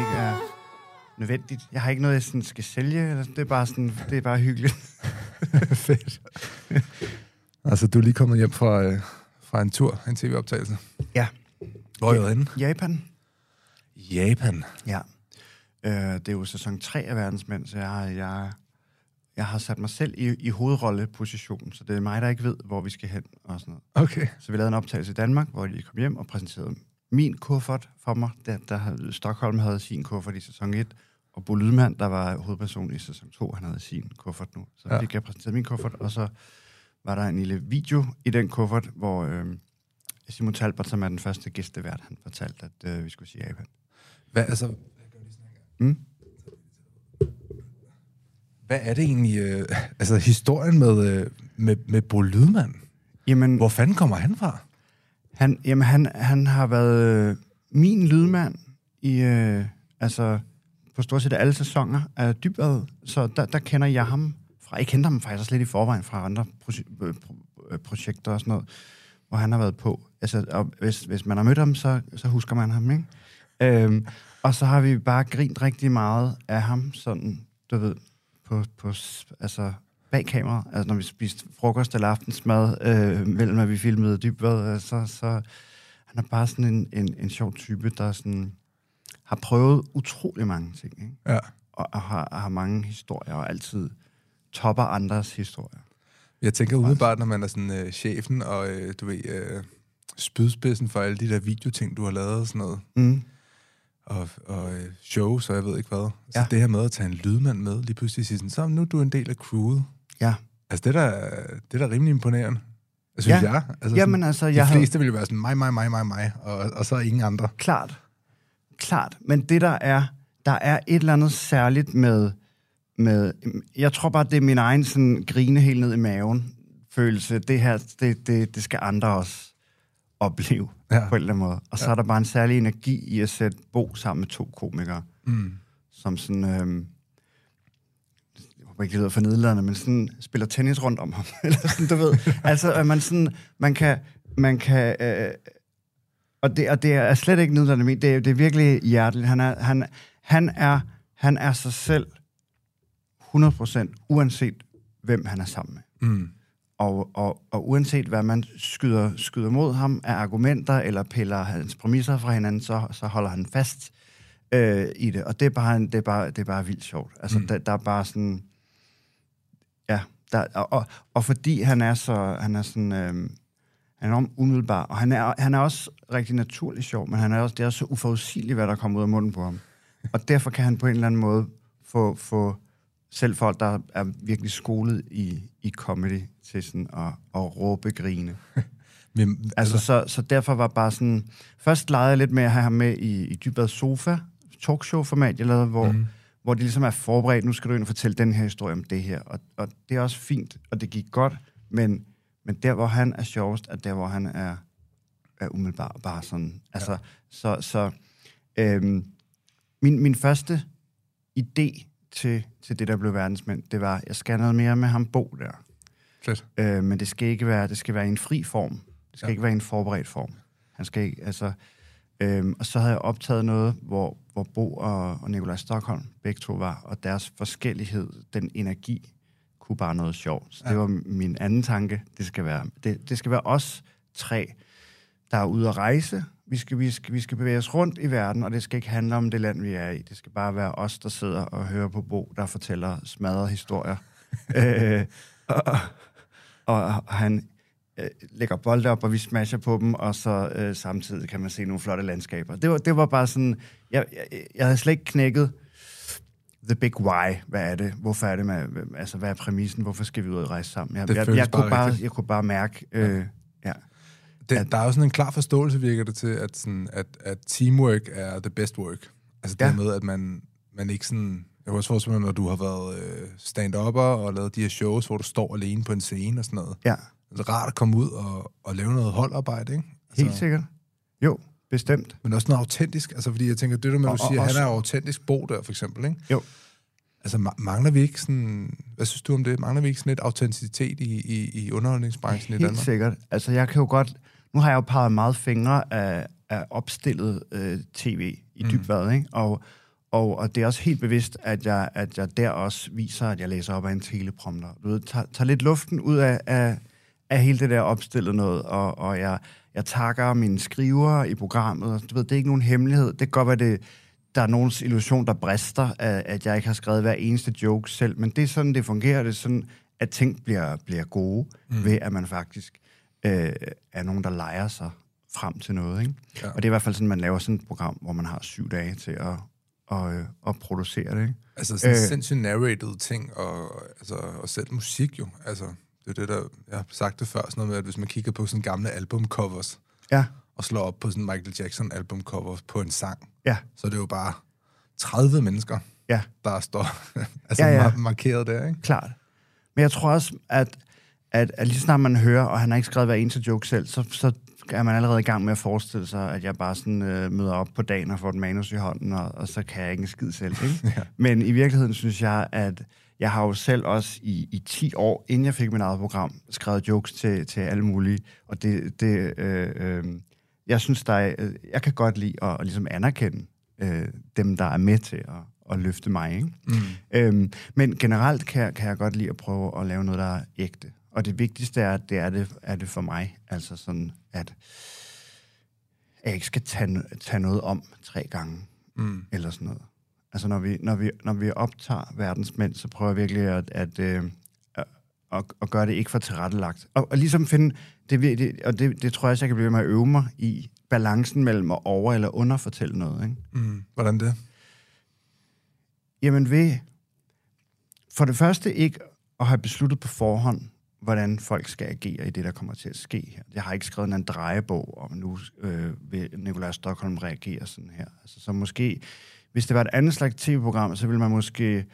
ikke er nødvendigt. Jeg har ikke noget, jeg sådan skal sælge. Det er bare, sådan, det er bare hyggeligt. Fedt. altså, du er lige kommet hjem fra, øh, fra en tur, en tv-optagelse. Ja. Hvor er I henne? Japan. Japan. Ja. Øh, det er jo sæson 3 af Verdensmænd, så jeg har, jeg, jeg har sat mig selv i, i hovedrolleposition, så det er mig, der ikke ved, hvor vi skal hen og sådan noget. Okay. Så vi lavede en optagelse i Danmark, hvor de kom hjem og præsenterede min kuffert for mig. Der, der Stockholm havde sin kuffert i sæson 1, og Bo Lydman, der var hovedperson i sæson 2, han havde sin kuffert nu. Så Ja. ja. fik jeg præsenteret min kuffert, og så var der en lille video i den kuffert, hvor øh, Simon Talbot, som er den første gæstevært, han fortalte, at øh, vi skulle sige Japan. Hvad, altså, Mm? Hvad er det egentlig, øh, altså historien med, øh, med, med Bo Lydman? Jamen, Hvor fanden kommer han fra? Han, jamen, han, han har været øh, min lydmand i, øh, altså, på stort set alle sæsoner af Dybvad, så der, der kender jeg ham fra. Jeg kendte ham faktisk lidt i forvejen fra andre proje- pro- øh, projekter og sådan noget, hvor han har været på. Altså, og hvis, hvis man har mødt ham, så, så husker man ham, ikke? Øhm, og så har vi bare grint rigtig meget af ham, sådan, du ved, på, på altså, bag kamera, altså når vi spiste frokost eller aftensmad, øh, mellem at vi filmede dybvad, så, så han er bare sådan en, en, en sjov type, der sådan har prøvet utrolig mange ting, ikke? Ja. Og, og har, har mange historier, og altid topper andres historier. Jeg tænker umiddelbart, når man er sådan øh, chefen og, øh, du ved, øh, spydspidsen for alle de der videoting, du har lavet og sådan noget, Mm. Og, og øh, shows, og jeg ved ikke hvad. Så Ja. det her med at tage en lydmand med, lige pludselig sige sådan, så nu er du en del af crewet. Ja. Altså, det er da, det er da rimelig imponerende. Jeg synes Ja. jeg. Altså, Jamen sådan, altså, de jeg havde- fleste vil jo være sådan, mig, mig, mig, mig, mig, og, og så ingen andre. Klart. Klart. Men det der er, der er et eller andet særligt med, med jeg tror bare, det er min egen sådan, grine helt ned i maven følelse. Det her, det, det, det skal andre også opleve Ja. på en eller anden måde. Og så Ja. er der bare en særlig energi i at sætte Bo sammen med to komikere, Mm. som sådan... Øhm, jeg håber ikke, det lyder for nedladende, men sådan spiller tennis rundt om ham. Eller sådan, du ved. altså, at man sådan... Man kan... Man kan øh, og, det, og det er slet ikke nedladende ment. Det, er- det er virkelig hjerteligt. Han er, han, han er, han er sig selv 100%, uanset hvem han er sammen med. Mm. Og, og, og uanset hvad man skyder, skyder mod ham af argumenter, eller piller hans præmisser fra hinanden, så, så holder han fast øh, i det. Og det er bare, det er bare, det er bare vildt sjovt. Altså, Mm. der, der er bare sådan... Ja, der, og, og, og fordi han er så... Han er sådan... Øh, han er enormt umiddelbar, og han er, han er også rigtig naturlig sjov, men han er også, det er også så uforudsigeligt, hvad der kommer ud af munden på ham. Og derfor kan han på en eller anden måde få, få selv folk, der er virkelig skolet i, i comedy, til sådan at, at råbe grine. Men, Altså, så, så derfor var bare sådan... Først legede jeg lidt med at have ham med i, i Dybvad Sofa, talkshow-format, jeg lavede, hvor, mm. hvor de ligesom er forberedt, nu skal du ind og fortælle den her historie om det her. Og, og det er også fint, og det gik godt, men, men der, hvor han er sjovest, er der, hvor han er, er umiddelbart bare sådan... Altså, ja. så... så øhm, min, min første idé til, til det, der blev verdensmænd, det var, jeg skal have noget mere med ham Bo der. Fedt. Øh, men det skal ikke være, det skal være i en fri form. Det skal Ja. ikke være i en forberedt form. Han skal ikke, altså... Øhm, og så havde jeg optaget noget, hvor, hvor Bo og, og Nikolaj Stockholm begge to var, og deres forskellighed, den energi, kunne bare noget sjovt. Så. Ja. det var min anden tanke. Det skal være, det, det skal være os tre, der er ude at rejse. Vi skal, vi, skal, vi skal bevæge os rundt i verden, og det skal ikke handle om det land, vi er i. Det skal bare være os, der sidder og hører på Bo, der fortæller smadrede historier. øh, og, og, han øh, lægger bolde op, og vi smasher på dem, og så øh, samtidig kan man se nogle flotte landskaber. Det var, det var bare sådan... Jeg, jeg, jeg havde slet ikke knækket the big why. Hvad er det? Hvorfor er det med... Altså, hvad er præmissen? Hvorfor skal vi ud og rejse sammen? Jeg, Det jeg, føles jeg, bare kunne bare, jeg kunne bare mærke... Øh, ja. Det, at- der er jo sådan en klar forståelse, virker det til, at, sådan, at, at teamwork er the best work. Altså Ja. det med, at man, man ikke sådan... Jeg kan også forestille mig, når du har været øh, stand-upper og lavet de her shows, hvor du står alene på en scene og sådan noget. ja, Det er rart at komme ud og, og lave noget holdarbejde, ikke? helt sikkert. Jo, bestemt. Men også noget autentisk. Altså, fordi jeg tænker, det der med, Og- du og siger, også- han er autentisk Bo der, for eksempel, ikke? Jo. Altså, ma- mangler vi ikke sådan... Hvad synes du om det? Mangler vi ikke sådan lidt autenticitet i, i, i underholdningsbranchen i Helt Danmark? sikkert. Altså, jeg kan jo godt... Nu har jeg jo peget meget fingre af, af opstillet øh, tv i Mm. dybvad, ikke? Og, og, og det er også helt bevidst, at jeg, at jeg der også viser, at jeg læser op af en teleprompter. Du ved, tager, tager lidt luften ud af, af, af hele det der opstillet noget, og, og jeg, jeg takker mine skriver i programmet. og Du ved, det er ikke nogen hemmelighed. Det kan godt være, det, der er nogens illusion, der brister, at, at jeg ikke har skrevet hver eneste joke selv, men det er sådan, det fungerer. Det er sådan, at ting bliver, bliver gode, mm. ved at man faktisk øh, er nogen, der leger sig frem til noget. Ikke? Ja. Og det er i hvert fald sådan, man laver sådan et program, hvor man har syv dage til at, og, øh, at producere det. Ikke? Altså sådan øh. Sindssygt narrated ting, og, altså, og selv musik jo. Altså, det er det, der... Jeg har sagt det før, sådan noget med, at hvis man kigger på sådan gamle albumcovers, Ja, og slår op på sådan Michael Jackson albumcover på en sang, ja, så er det jo bare 30 mennesker, ja. der står altså Ja, ja. mar- markeret der, ikke? klart. Men jeg tror også, at, at, at lige snart man hører, og han har ikke skrevet hver eneste joke selv, så, så er man allerede i gang med at forestille sig, at jeg bare sådan øh, møder op på dagen og får et manus i hånden, og, og så kan jeg ikke en skid selv. Ikke? Ja. Men i virkeligheden synes jeg, at jeg har jo selv også i, i 10 år, inden jeg fik mit eget program, skrevet jokes til, til alle mulige, og det, det øh, øh, jeg synes, der er, øh, jeg kan godt lide at, at ligesom anerkende øh, dem, der er med til at, at løfte mig, ikke? Mm. Øhm, men generelt kan, kan jeg godt lide at prøve at lave noget, der er ægte. Og det vigtigste er, at det er det, er det for mig. Altså sådan, at jeg ikke skal tage, tage noget om tre gange, Mm. eller sådan noget. Altså, når vi, når vi, når vi optager verdensmænd, så prøver jeg virkelig at, at, øh, at, at, at gøre det ikke for tilrettelagt. Og, og ligesom finde, det, det, og det, det tror jeg også, jeg kan blive med at øve mig i, balancen mellem at over- eller underfortælle noget, ikke? Mm. Hvordan det? Jamen ved, for det første ikke at have besluttet på forhånd, hvordan folk skal agere i det, der kommer til at ske her. Jeg har ikke skrevet en drejebog om, nu øh, vil Nikolaj Stockholm reagere sådan her. Altså, så måske, hvis det var et andet slags tv-program, så ville man måske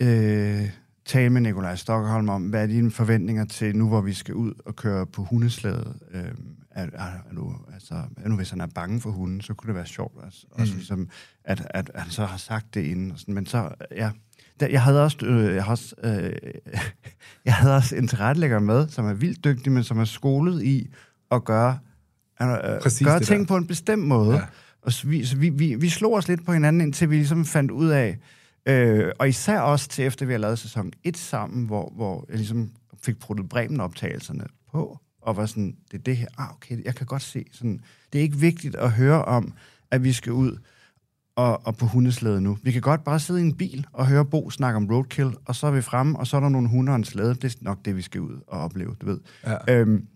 øh, tale med Nikolaj Stockholm om, hvad er dine forventninger til nu, hvor vi skal ud og køre på hundeslæde? Øh, er, er, er, du, altså, er nu, hvis han er bange for hunden, så kunne det være sjovt. Altså, mm. Også ligesom, at, at, at han så har sagt det inden. Og sådan. Men så, ja, jeg havde også, øh, jeg, også øh, jeg havde også en tilrettelægger med, som er vildt dygtig, men som er skolet i at gøre, øh, Præcis gøre ting der. på en bestemt måde. Ja. Og så vi, så vi, vi, vi slog os lidt på hinanden, indtil vi ligesom fandt ud af, øh, og især også til efter vi har lavet sæson 1 sammen, hvor, hvor jeg ligesom fik pruttet Bremen-optagelserne på, og var sådan, det er det her, ah, okay, jeg kan godt se, sådan, det er ikke vigtigt at høre om, at vi skal ud og, og på hundeslæde nu. Vi kan godt bare sidde i en bil og høre Bo snakke om roadkill, og så er vi fremme, og så er der nogle hunder og en slæde. Det er nok det, vi skal ud og opleve, du ved. Ja. Øhm,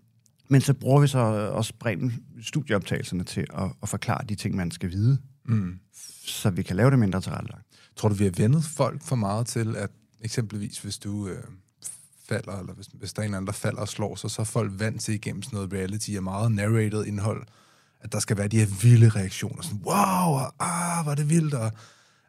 men så bruger vi så også Bremen studieoptagelserne til at, at forklare de ting, man skal vide, Mm. så vi kan lave det mindre tilrettelagt. Tror du, vi har vendet folk for meget til, at eksempelvis hvis du øh, falder, eller hvis, hvis der er en anden, der falder og slår sig, så er folk vant til igennem sådan noget reality og meget narrated indhold, at der skal være de her vilde reaktioner, sådan, wow, og, ah, hvor er det vildt, og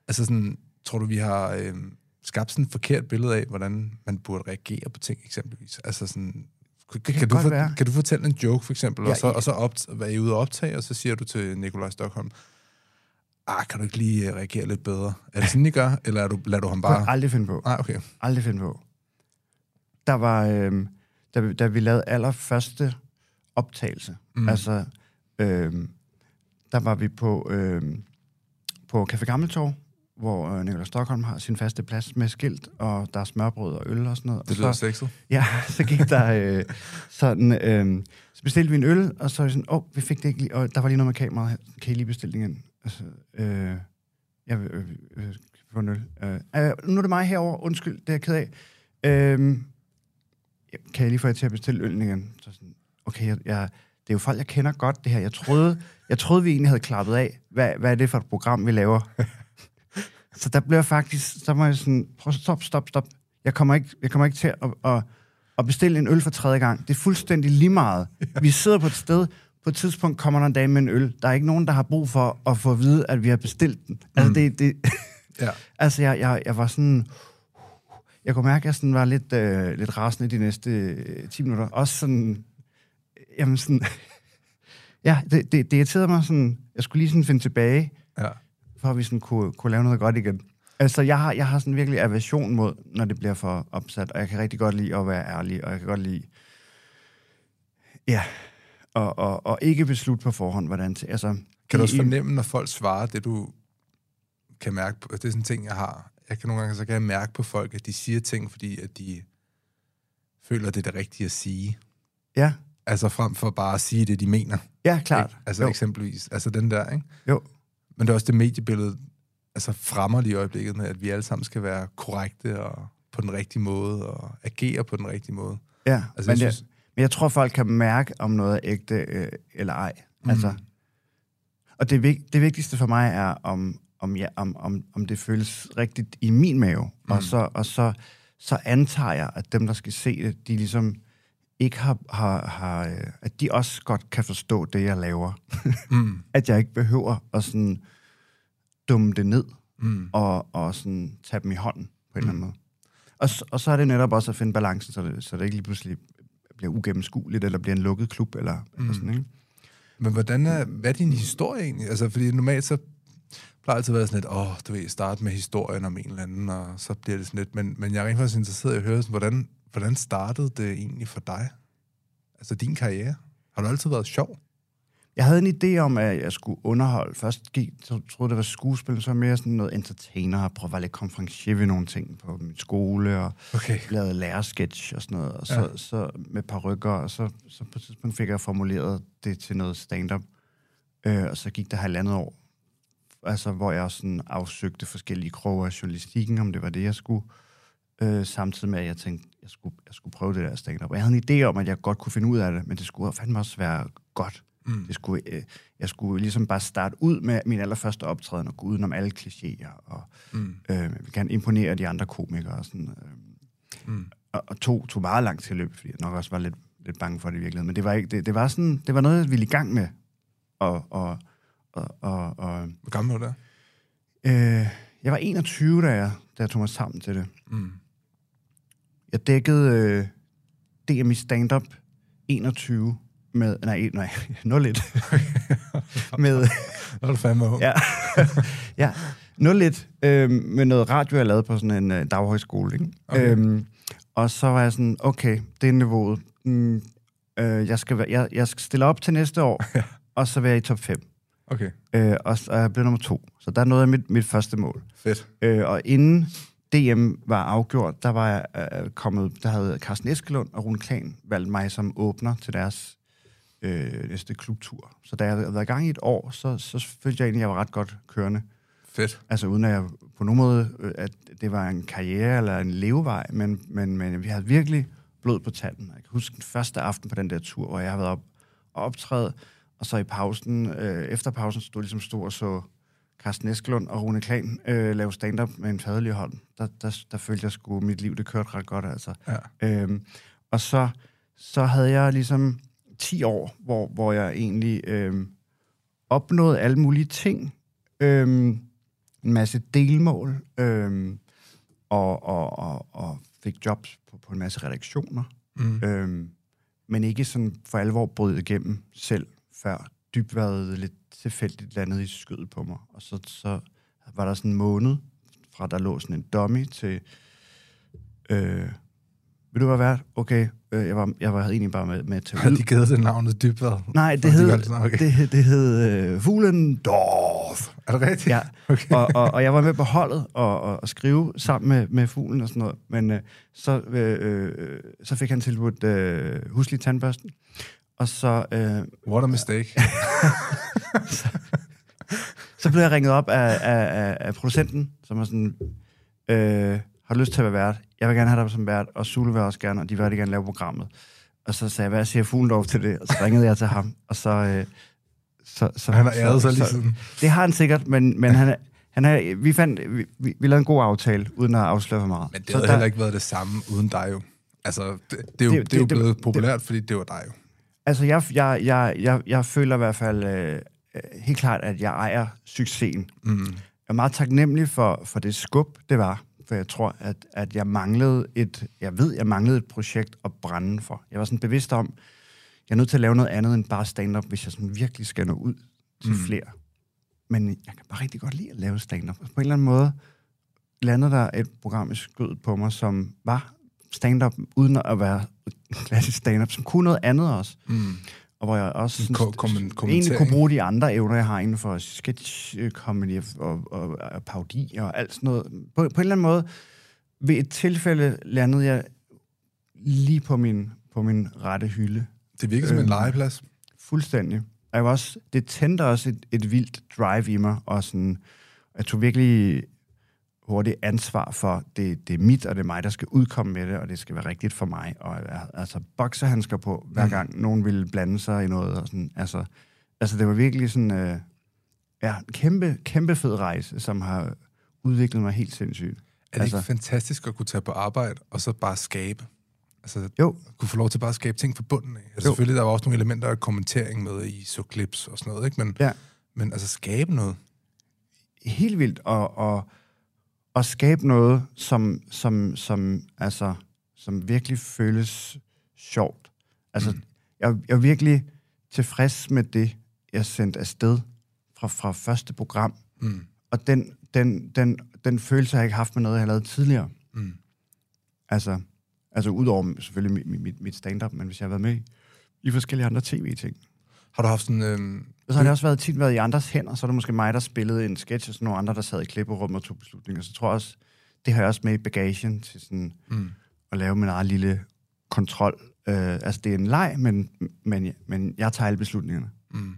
altså sådan, tror du, vi har øh, skabt sådan et forkert billede af, hvordan man burde reagere på ting, eksempelvis? Altså sådan, kan, kan kan, du for, være. kan du fortælle en joke, for eksempel, Ja, og så, og så opt, hvad I ude at optage, og så siger du til Nikolaj Stockholm, ah, kan du ikke lige øh, reagere lidt bedre? Er det sådan, I gør, eller er du, lader du ham Bare... bare... Aldrig finde på. Nej, okay. Aldrig finde på. Der var, øhm, da, vi, da vi lavede allerførste optagelse, mm. altså, øhm, der var vi på, øhm, på Café Gammeltorv, hvor øh, Nikolaj Stockholm har sin faste plads med skilt, og der er smørbrød og øl og sådan noget. Det lyder så, sexet. Ja, så gik der øh, sådan... Øh, så bestilte vi en øl, og så er vi sådan, åh, oh, vi fik det ikke lige, og der var lige noget med kameraet her. Kan I lige bestille den igen? Altså, øh, jeg vil øh, øh, få en øl. Øh, øh, nu er det mig herover. undskyld, det er jeg ked af. Øh, kan jeg lige få jer til at bestille øllen igen? Så sådan, okay, jeg, jeg, det er jo folk, jeg kender godt det her. Jeg troede, jeg troede vi egentlig havde klappet af. Hvad, hvad er det for et program, vi laver? så der blev jeg faktisk, så var jeg sådan, prøv stop, stop, stop. Jeg kommer ikke, jeg kommer ikke til at, at, at bestille en øl for tredje gang. Det er fuldstændig lige meget. Vi sidder på et sted, på et tidspunkt kommer der en dame med en øl. Der er ikke nogen, der har brug for at få at vide, at vi har bestilt den. Altså, Mm. det, det, Ja. altså jeg, jeg, jeg var sådan... Jeg kunne mærke, at jeg sådan var lidt, øh, lidt rasende de næste øh, 10 minutter. Også sådan... Jamen sådan... ja, det, det, det irriterede mig sådan... Jeg skulle lige sådan finde tilbage, ja. for at vi sådan kunne, kunne lave noget godt igen. Altså, jeg har, jeg har sådan virkelig aversion mod, når det bliver for opsat, og jeg kan rigtig godt lide at være ærlig, og jeg kan godt lide, ja, og, og, og ikke beslutte på forhånd, hvordan til, altså... Kan du også fornemme, når folk svarer det, du kan mærke på? Det er sådan en ting, jeg har. Jeg kan nogle gange så kan jeg mærke på folk, at de siger ting, fordi at de føler, det er det rigtige at sige. Ja, Altså frem for bare at sige det, de mener. ja, klart. Ikke? Altså jo. eksempelvis. Altså den der, ikke? Jo. Men det er også det mediebillede, altså fremmer lige i øjeblikket med, at vi alle sammen skal være korrekte og på den rigtige måde og agere på den rigtige måde. Ja, Altså, men, jeg synes- men jeg tror, folk kan mærke, om noget er ægte øh, eller ej. Mm. Altså, og det, vig, det vigtigste for mig er, om, om, ja, om, om, om det føles rigtigt i min mave. Mm. Og, så, og så, så antager jeg, at dem, der skal se det, de ligesom ikke har, har, har øh, at de også godt kan forstå det, jeg laver. Mm. at jeg ikke behøver at sådan dumme det ned Mm. og, og sådan tage dem i hånden på en eller anden måde. Og, og så er det netop også at finde balancen, så det, så det ikke lige pludselig bliver ugennemskueligt, eller bliver en lukket klub, eller, mm. eller sådan, ikke? Men hvordan er, hvad er din historie egentlig? Altså, fordi normalt så plejer altid at være sådan lidt, åh, du ved, starte med historien om en eller anden, og så bliver det sådan lidt, men, men jeg er rent faktisk interesseret i at høre, sådan, hvordan, hvordan startede det egentlig for dig? Altså din karriere? Har du altid været sjov? Jeg havde en idé om, at jeg skulle underholde. Først gik, så troede det var skuespil, så mere sådan noget entertainer, og prøve at være lidt konferencier ved nogle ting på min skole, og Okay. lavede lærersketch og sådan noget, og så, Ja. så med par rykker, og så, så på et tidspunkt fik jeg formuleret det til noget stand-up, øh, og så gik der halvandet år, altså hvor jeg sådan afsøgte forskellige kroge af journalistikken, om det var det, jeg skulle, øh, samtidig med, at jeg tænkte, jeg skulle, jeg skulle prøve det der stand-up. Og jeg havde en idé om, at jeg godt kunne finde ud af det, men det skulle fandme også være godt. Mm. Det skulle, øh, jeg skulle ligesom bare starte ud med min allerførste optræden og gå udenom alle klichéer, og Mm. øh, jeg vil gerne imponere de andre komikere. Og, sådan, øh, Mm. og, og tog, tog meget langt til løb, fordi jeg nok også var lidt, lidt bange for det i virkeligheden. Men det var, ikke, det, det var, sådan, det var noget, jeg ville i gang med. Og, og, og, og, og Hvor gammel var du der? øh, jeg var 21, da jeg, da jeg tog mig sammen til det. Mm. Jeg dækkede øh, DM i stand-up 21 med... Nej, nej, 01. med, Nå, er du fandme ung. ja, ja, 01 øh, med noget radio, jeg lavede på sådan en øh, daghøjskole. Ikke? Okay. Øhm, og så var jeg sådan, okay, det er niveauet. Mm, øh, jeg, skal være, jeg, jeg skal stille op til næste år, og så være i top 5. Okay, Øh, og, så- og jeg blev nummer to. Så der nåede jeg mit, mit første mål. fedt. Øh, og inden DM var afgjort, der var jeg øh, kommet, der havde Carsten Eskelund og Rune Klan valgt mig som åbner til deres øh, næste klubtur. Så da jeg havde været i gang i et år, så, så følte jeg egentlig, at jeg var ret godt kørende. Fedt. Altså uden at jeg på nogen måde, øh, at det var en karriere eller en levevej, men, men, men vi havde virkelig blod på tanden. Jeg kan huske den første aften på den der tur, hvor jeg har været op og optræde, og så i pausen, øh, efter pausen, stod ligesom stod og så Carsten Eskelund og Rune Klan øh, lave stand-up med en fadelig hånd. Der, der, der følte jeg sgu, mit liv det kørte ret godt, altså. Ja. Øhm, og så, så havde jeg ligesom 10 år, hvor, hvor jeg egentlig øhm, opnåede alle mulige ting. Øhm, en masse delmål, øhm, og, og, og, og fik jobs på, på en masse redaktioner. Mm. Øhm, men ikke sådan for alvor brød igennem selv, før dybværet lidt tilfældigt landet i skødet på mig. Og så, så var der sådan en måned, fra der lå sådan en dummy til... Øh, vil du være vært? Okay, øh, jeg, var, jeg var egentlig bare med, med til Har de givet det navnet Dybvad? Nej, det de hed, sådan, okay. det, det hed øh, Fuglendorf. Er det rigtigt? Ja, Okay. og, og, og jeg var med på holdet og, og, og skrive sammen med, med fuglen og sådan noget. Men øh, så, øh, øh, så fik han tilbudt øh, huslig tandbørsten. Og så, øh, What a mistake. så blev jeg ringet op af, af, af, af producenten, som var sådan, øh, har du lyst til at være vært? Jeg vil gerne have dig som vært, og Sule vil også gerne, og de vil rigtig gerne lave programmet. Og så sagde jeg, hvad siger Fuglendorf til det? Og så ringede jeg til ham, og så... Øh, så, så Han har æret sig lige siden. Det har han sikkert, men, men han, han er, vi, fandt, vi, vi, vi lavede en god aftale, uden at afsløre for meget. Men det Så havde der- heller ikke været det samme uden dig jo. Altså, det, det, er, jo, Det- det, det er jo det- det- blevet det- populært, fordi det var dig jo. Altså, jeg, jeg, jeg, jeg, jeg føler i hvert fald øh, øh, helt klart, at jeg ejer succesen. Mm. Jeg er meget taknemmelig for, for det skub, det var. For jeg tror, at, at jeg manglede et... Jeg ved, jeg manglede et projekt at brænde for. Jeg var sådan bevidst om, jeg er nødt til at lave noget andet end bare stand-up, hvis jeg sådan virkelig skal nå ud til Mm. mm. flere. Men jeg kan bare rigtig godt lide at lave stand-up. På en eller anden måde landede der et program i skødet på mig, som var stand-up, uden at være klassisk stand-up, som kunne noget andet også. Mm. Og hvor jeg også synes, ko- kommen- egentlig kunne bruge de andre evner, jeg har inden for sketch øh, comedy og, og, og parodi og alt sådan noget. På, på en eller anden måde, ved et tilfælde landede jeg lige på min, på min rette hylde. Det virker som en Øhm. legeplads. Fuldstændig. Og jeg var også, det tændte også et, et vildt drive i mig, og sådan, jeg tog virkelig hurtigt ansvar for, det, det er mit, og det er mig, der skal udkomme med det, og det skal være rigtigt for mig. Og altså, bokserhandsker på, hver Mm. gang nogen ville blande sig i noget. Og sådan, altså, altså, det var virkelig sådan, øh, ja, en kæmpe, kæmpe fed rejse, som har udviklet mig helt sindssygt. Er det altså- ikke fantastisk at kunne tage på arbejde, og så bare skabe? Altså, Jo, kunne få lov til bare at skabe ting fra bunden af. Altså, Jo. selvfølgelig, der var også nogle elementer af kommentering med i så clips og sådan noget, ikke? Men, Ja. men altså skabe noget. helt vildt at, at, at skabe noget, som, som, som, altså, som virkelig føles sjovt. Altså, mm. jeg, jeg er virkelig tilfreds med det, jeg sendte afsted fra, fra første program. Mm. Og den, den, den, den følelse har jeg ikke haft med noget, jeg har lavet tidligere. Mm. Altså, altså udover selvfølgelig mit, mit, mit stand-up, men hvis jeg har været med i, forskellige andre tv-ting. Har du haft sådan... Og så har det også været, tit været i andres hænder, så er det måske mig, der spillede en sketch, og så nogle andre, der sad i klipperummet og tog beslutninger. Så tror jeg også, det har jeg også med i bagagen til sådan mm. at lave min egen lille kontrol. Øh, altså, det er en leg, men, men, men jeg tager alle beslutningerne. Mm.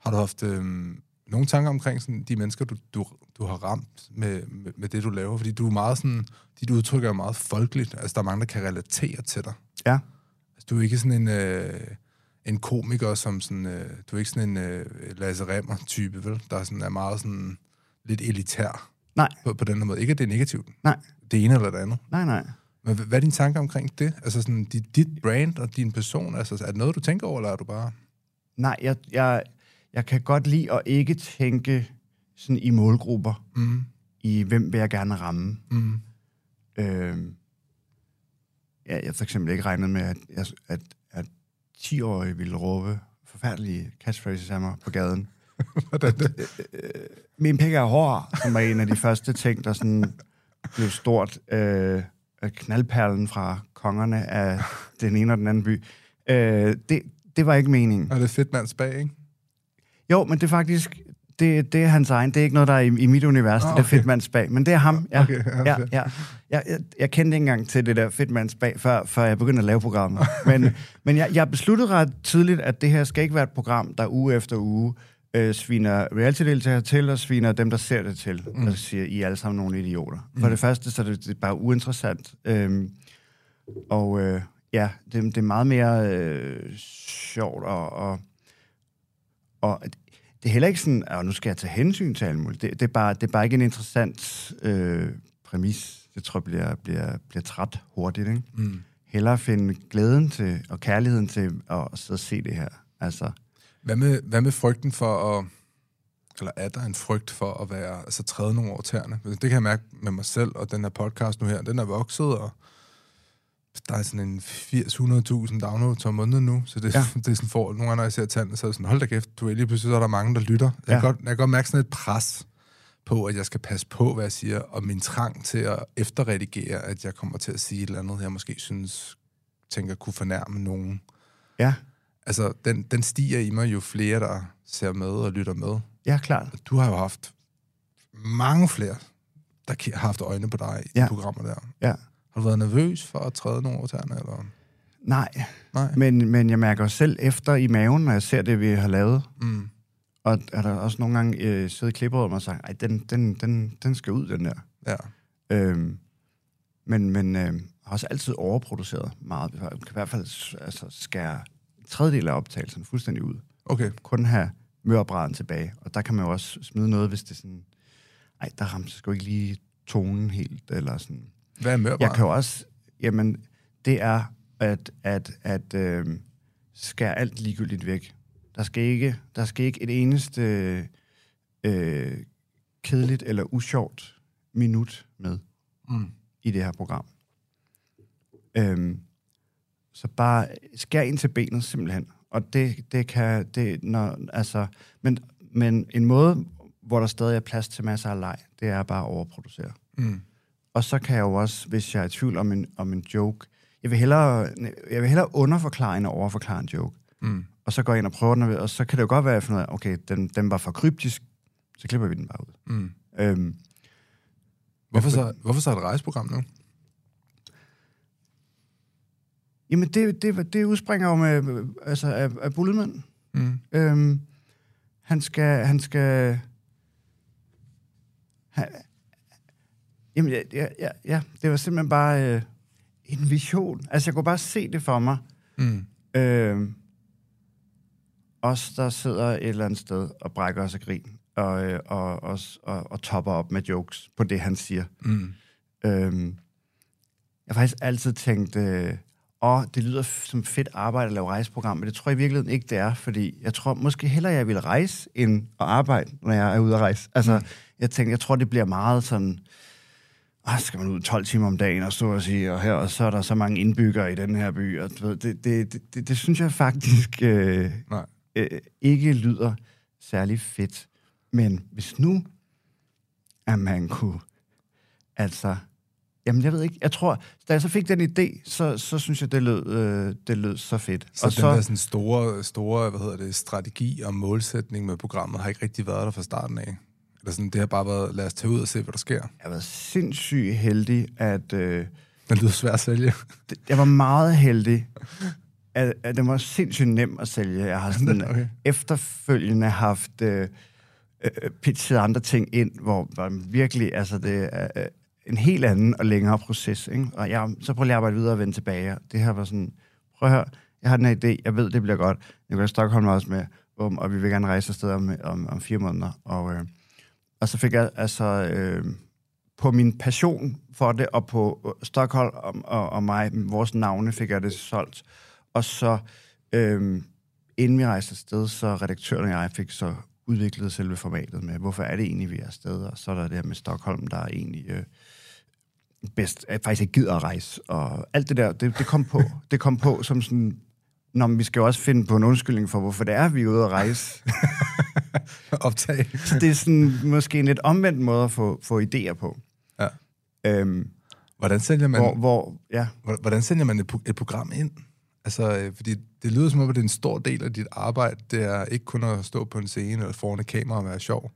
Har du haft øhm, nogle tanker omkring sådan, de mennesker, du, du, du har ramt med, med, med det, du laver? Fordi du er meget sådan... Dit udtryk er meget folkeligt. Altså, der er mange, der kan relatere til dig. Ja. Altså, du er ikke sådan en, øh, en komiker, som sådan... Øh, du er ikke sådan en øh, Lasse Remmer-type, vel? Der er, sådan, er meget sådan lidt elitær Nej, på, på den her måde. Ikke, at det er negativt. nej, Det ene eller det andet. nej, nej. Men hvad er dine tanker omkring det? Altså sådan, dit, dit brand og din person, altså, er det noget, du tænker over, eller er du bare... Nej, jeg, jeg, jeg kan godt lide at ikke tænke sådan i målgrupper, Mm, i hvem vil jeg gerne ramme. mm, Øh, ja, jeg har for eksempel ikke regnet med, at, at 10-årige ville råbe forfærdelige catchphrases af mig på gaden. hvordan det? Min pik er hård, som var en af de første ting, der sådan blev stort. Øh, knaldperlen fra kongerne af den ene og den anden by. Øh, det, det var ikke meningen. Og det er fedt mands bag, ikke? Jo, men det er faktisk... Det, det er hans egen. Det er ikke noget, der er i, i mit univers. Ah, Det er okay. Fedtmands bag. Men det er ham. Ja, Okay, ja, ja, fedt. ja. Jeg, jeg, jeg kendte ikke engang til det der Fedtmands bag, før, før jeg begyndte at lave programmet. Men, men jeg, jeg besluttede ret tidligt, at det her skal ikke være et program, der uge efter uge øh, sviner reality-deltagere til, og sviner dem, der ser det til, mm. og siger, I er alle sammen nogle idioter. For det første, så er det, det er bare uinteressant. Øhm, og øh, ja, det, det er meget mere øh, sjovt, og, og, og det er heller ikke sådan, at nu skal jeg tage hensyn til alt muligt. Det, det, er, bare, det er bare ikke en interessant øh, præmis. Det tror jeg bliver, bliver, bliver træt hurtigt. Ikke? Mm. Hellere finde glæden til, og kærligheden til at og se det her. Altså, Hvad med, hvad med frygten for at... Eller er der en frygt for at være, altså træde nogle over tæerne? Det kan jeg mærke med mig selv, og den her podcast nu her, den er vokset, og der er sådan en 80-100.000 downloads om måneden nu, så det, ja. Ja. det er sådan for, nogle gange, når jeg ser tallene, så er det sådan, hold da kæft, du er lige pludselig, så er der mange, der lytter. Jeg, Ja. kan godt, jeg kan godt mærke sådan et pres på, at jeg skal passe på, hvad jeg siger, og min trang til at efterredigere, at jeg kommer til at sige et eller andet, jeg måske synes, tænker kunne fornærme nogen. ja, Altså, den, den stiger i mig, jo flere, der ser med og lytter med. ja, klart. Du har jo haft mange flere, der har haft øjne på dig i. Ja. de programmer der. Ja. Har du været nervøs for at træde nogle over tæerne, eller? Nej, Nej. men, men jeg mærker selv efter i maven, når jeg ser det, vi har lavet. Mm. Og er der også nogle gange øh, siddet i klipperummet og sagt, ej, den, den, den, den skal ud, den der. Ja. Øhm, men men øh, har også altid overproduceret meget. Jeg kan i hvert fald altså, skære en tredjedel af optagelsen fuldstændig ud. Okay. Kun have mørbraden tilbage. Og der kan man jo også smide noget, hvis det er sådan, ej, der ramte sgu ikke lige tonen helt, eller sådan. Hvad er mørbrand? Jeg kan jo også, jamen, det er at, at, at øh, skære alt ligegyldigt væk. Der skal ikke, der skal ikke et eneste øh, kedeligt eller usjovt minut med Mm. i det her program. Øhm, så bare skær ind til benet simpelthen. Og det, det kan, det, når, altså, men, men en måde, hvor der stadig er plads til masser af leg, det er bare at overproducere. Mm. Og så kan jeg jo også, hvis jeg er i tvivl om en, om en joke, jeg vil, hellere, jeg vil hellere underforklare end overforklare en joke. Mm. Og så går jeg ind og prøver den, og så kan det jo godt være, at jeg finder ud af, okay, den, den var for kryptisk, så klipper vi den bare ud. Mm. Øhm, Hvorfor, så, hvorfor så et rejseprogram nu? jamen, det, det, det udspringer jo med, altså, af, af Bullemann. Mm. Øhm, han skal... Han skal han, jamen, ja, ja, ja, ja, det var simpelthen bare øh, en vision. Altså, jeg kunne bare se det for mig. Mm. Øhm, os, der sidder et eller andet sted og brækker os af grin, og, øh, og, og, og, og topper op med jokes på det, han siger. Mm. Øhm, jeg har faktisk altid tænkt, øh, åh, det lyder som fedt arbejde at lave rejseprogram, men det tror jeg i virkeligheden ikke, det er, fordi jeg tror måske hellere, jeg vil rejse, end at arbejde, når jeg er ude at rejse. Altså, mm. jeg tænker, jeg tror, det bliver meget sådan, ah, skal man ud 12 timer om dagen og stå og sige, og her, og så er der så mange indbyggere i den her by, og du ved, det, det, det, det, det synes jeg faktisk øh, Nej. Øh, ikke lyder særlig fedt. Men hvis nu, at man kunne, altså, jamen jeg ved ikke, jeg tror, da jeg så fik den idé, så, så synes jeg, det lød, øh, det lød så fedt. Så og den så, der sådan store, store hvad hedder det, strategi og målsætning med programmet har ikke rigtig været der fra starten af? Eller sådan, det har bare været, lad os tage ud og se, hvad der sker. jeg har været sindssygt heldig, at... Øh, Den lyder svært at sælge. jeg var meget heldig, at, at den var sindssygt nem at sælge. Jeg har sådan Okay. efterfølgende haft øh, øh, pitchet andre ting ind, hvor, hvor virkelig, altså det er øh, en helt anden og længere proces. Ikke? Og jeg, så prøver jeg at arbejde videre og vende tilbage. Det her var sådan, prøv at høre, jeg har den her idé, jeg ved, det bliver godt. I Stockholm også med, um, og vi vil gerne rejse afsted om, om, om fire måneder. Og, øh, og så fik jeg altså... Øh, på min passion for det, og på øh, Stockholm og, og, og mig, vores navne, fik jeg det solgt. Og så, øhm, inden vi rejste afsted, så redaktøren og jeg fik så udviklet selve formatet med, hvorfor er det egentlig, vi er afsted, og så er der det her med Stockholm, der er egentlig øh, bedst, at faktisk ikke gider at rejse, og alt det der, det, det kom på. Det kom på som sådan, Nå, men vi skal jo også finde på en undskyldning for, hvorfor det er, vi er ude at rejse. Optag. Så det er sådan måske en lidt omvendt måde at få, få idéer på. Ja. Øhm, Hvordan sælger man, hvor, hvor, ja, hvordan sælger man et, et program ind? Altså, øh, fordi det lyder som om, at det er en stor del af dit arbejde. Det er ikke kun at stå på en scene eller foran et kamera og være sjov.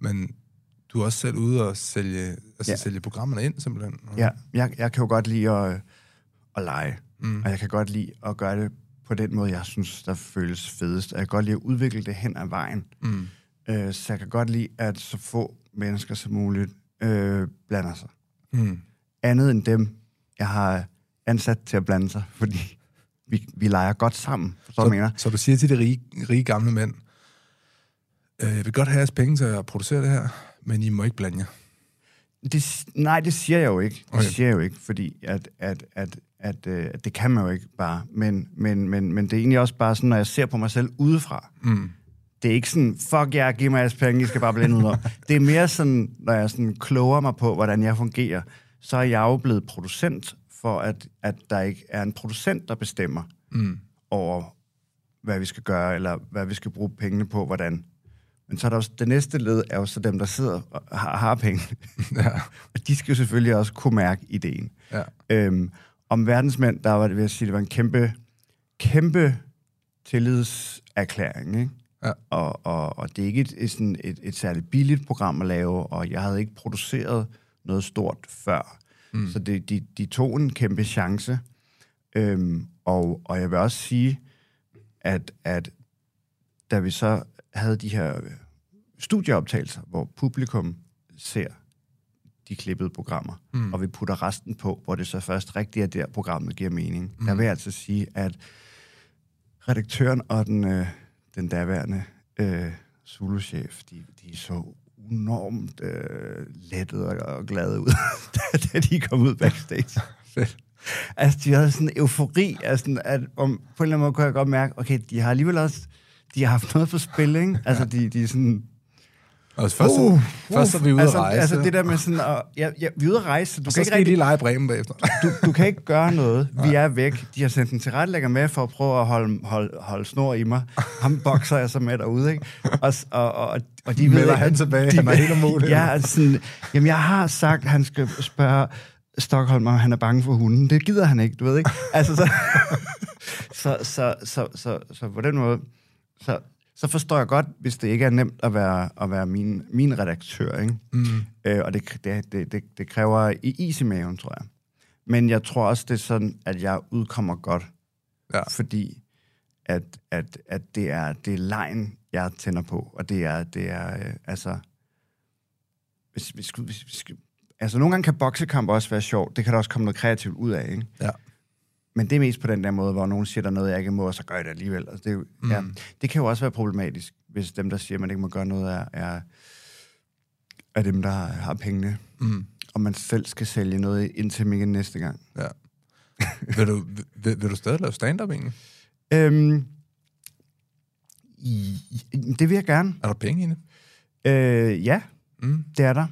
Men du er også selv ude og sælge, altså Ja. sælge programmerne ind, simpelthen. ja jeg, jeg kan jo godt lide at, at lege, Mm. og jeg kan godt lide at gøre det på den måde, jeg synes, der føles fedest. Og jeg kan godt lide at udvikle det hen ad vejen. Mm. Øh, så jeg kan godt lide, at så få mennesker som muligt øh, blander sig. Mm. Andet end dem, jeg har ansat til at blande sig, fordi vi, vi leger godt sammen. Jeg mener? Så, så du siger til de rige, rige gamle mænd, øh, jeg vil godt have jeres penge til at producere det her, men I må ikke blande jer. Det, nej, det siger jeg jo ikke. Det Okay. siger jeg jo ikke, fordi at, at, at, at, øh, at det kan man jo ikke bare. Men, men, men, men det er egentlig også bare sådan, når jeg ser på mig selv udefra. Mm. Det er ikke sådan, fuck jer, giv mig jeres penge, I skal bare blinde ud. Det er mere sådan, når jeg sådan kloger mig på, hvordan jeg fungerer, så er jeg jo blevet producent, for at, at der ikke er en producent, der bestemmer Mm. over, hvad vi skal gøre, eller hvad vi skal bruge pengene på, hvordan. Men så er der også, det næste led er jo så dem, der sidder og har, har penge. Ja. Og de skal jo selvfølgelig også kunne mærke ideen. ja. Øhm, om verdensmænd, der var det, vil jeg sige, det var en kæmpe, kæmpe tillidserklæring, ikke? Ja. Og, og, og det er ikke et, et, sådan et, et særligt billigt program at lave, og jeg havde ikke produceret noget stort før. Mm. Så det, de, de tog en kæmpe chance. Øhm, og, og jeg vil også sige, at, at da vi så havde de her studieoptagelser, hvor publikum ser de klippede programmer, mm. og vi putter resten på, hvor det så først rigtigt er der, programmet giver mening. Mm. Der vil jeg altså sige, at redaktøren og den, øh, den daværende øh, Zulu-chef, de, de så enormt øh, lettet og, og glade ud, da, de kom ud backstage. Fedt. Altså, de havde sådan en eufori, altså, at om, på en eller anden måde kunne jeg godt mærke, okay, de har alligevel også, de har haft noget på spil, ikke? Altså, de, de er sådan, Og først, Uh, uh, først er vi ude altså, at rejse. Altså det der med sådan, at, ja, ja, vi er ude at rejse, så du og kan så ikke skal rigtig lige lege Bremen bagefter. du, du kan ikke gøre noget. Vi er væk. De har sendt en tilrettelægger med for at prøve at holde, holde, holde snor i mig. Ham bokser jeg så med derude, ikke? Og, og, og, og de ved Melder ikke- han tilbage. De, Han er helt umulig. Ja, altså sådan, jamen jeg har sagt, at han skal spørge Stockholm, om han er bange for hunden. Det gider han ikke, du ved ikke? Altså så... så, så, så, så, så på den måde... Så, så forstår jeg godt, hvis det ikke er nemt at være, at være min, min redaktør, ikke? Mm. Øh, og det, det, det, det, det kræver i is i maven, tror jeg. Men jeg tror også, det er sådan, at jeg udkommer godt, Ja. fordi at, at, at det er det er lejen, jeg tænder på, og det er, det er øh, altså... Hvis, hvis, hvis, hvis, altså, nogle gange kan boksekamp også være sjovt. Det kan der også komme noget kreativt ud af, ikke? Ja. Men det er mest på den der måde, hvor nogen siger, der er noget, jeg ikke må, og så gør jeg det alligevel. Altså, det, mm. ja, det kan jo også være problematisk, hvis dem, der siger, man ikke må gøre noget, er, er, er dem, der har pengene Mm. og man selv skal sælge noget ind til mig næste gang. Ja. vil, du, vil, vil du stadig lave stand-up egentlig? Øhm, i, det vil jeg gerne. Er der penge i det? Øh, ja, Mm. det er der.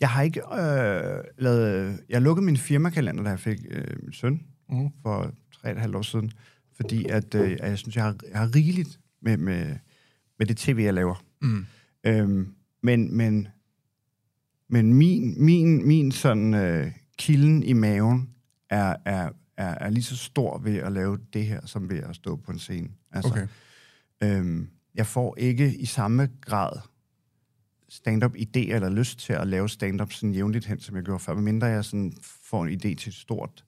Jeg har ikke øh, lavet... Jeg lukkede min firmakalender, da jeg fik øh, min søn Mm. for tre og et halvt år siden, fordi at, øh, jeg synes, jeg har, jeg har rigeligt med, med, med det tv, jeg laver. Mm. Øhm, men men, men min, min, min sådan øh, kilden i maven er, er, er, er lige så stor ved at lave det her, som ved at stå på en scene. Altså, Okay. øhm, jeg får ikke i samme grad stand-up idéer eller lyst til at lave stand-up sådan jævnligt hen, som jeg gjorde før, medmindre jeg sådan får en idé til et stort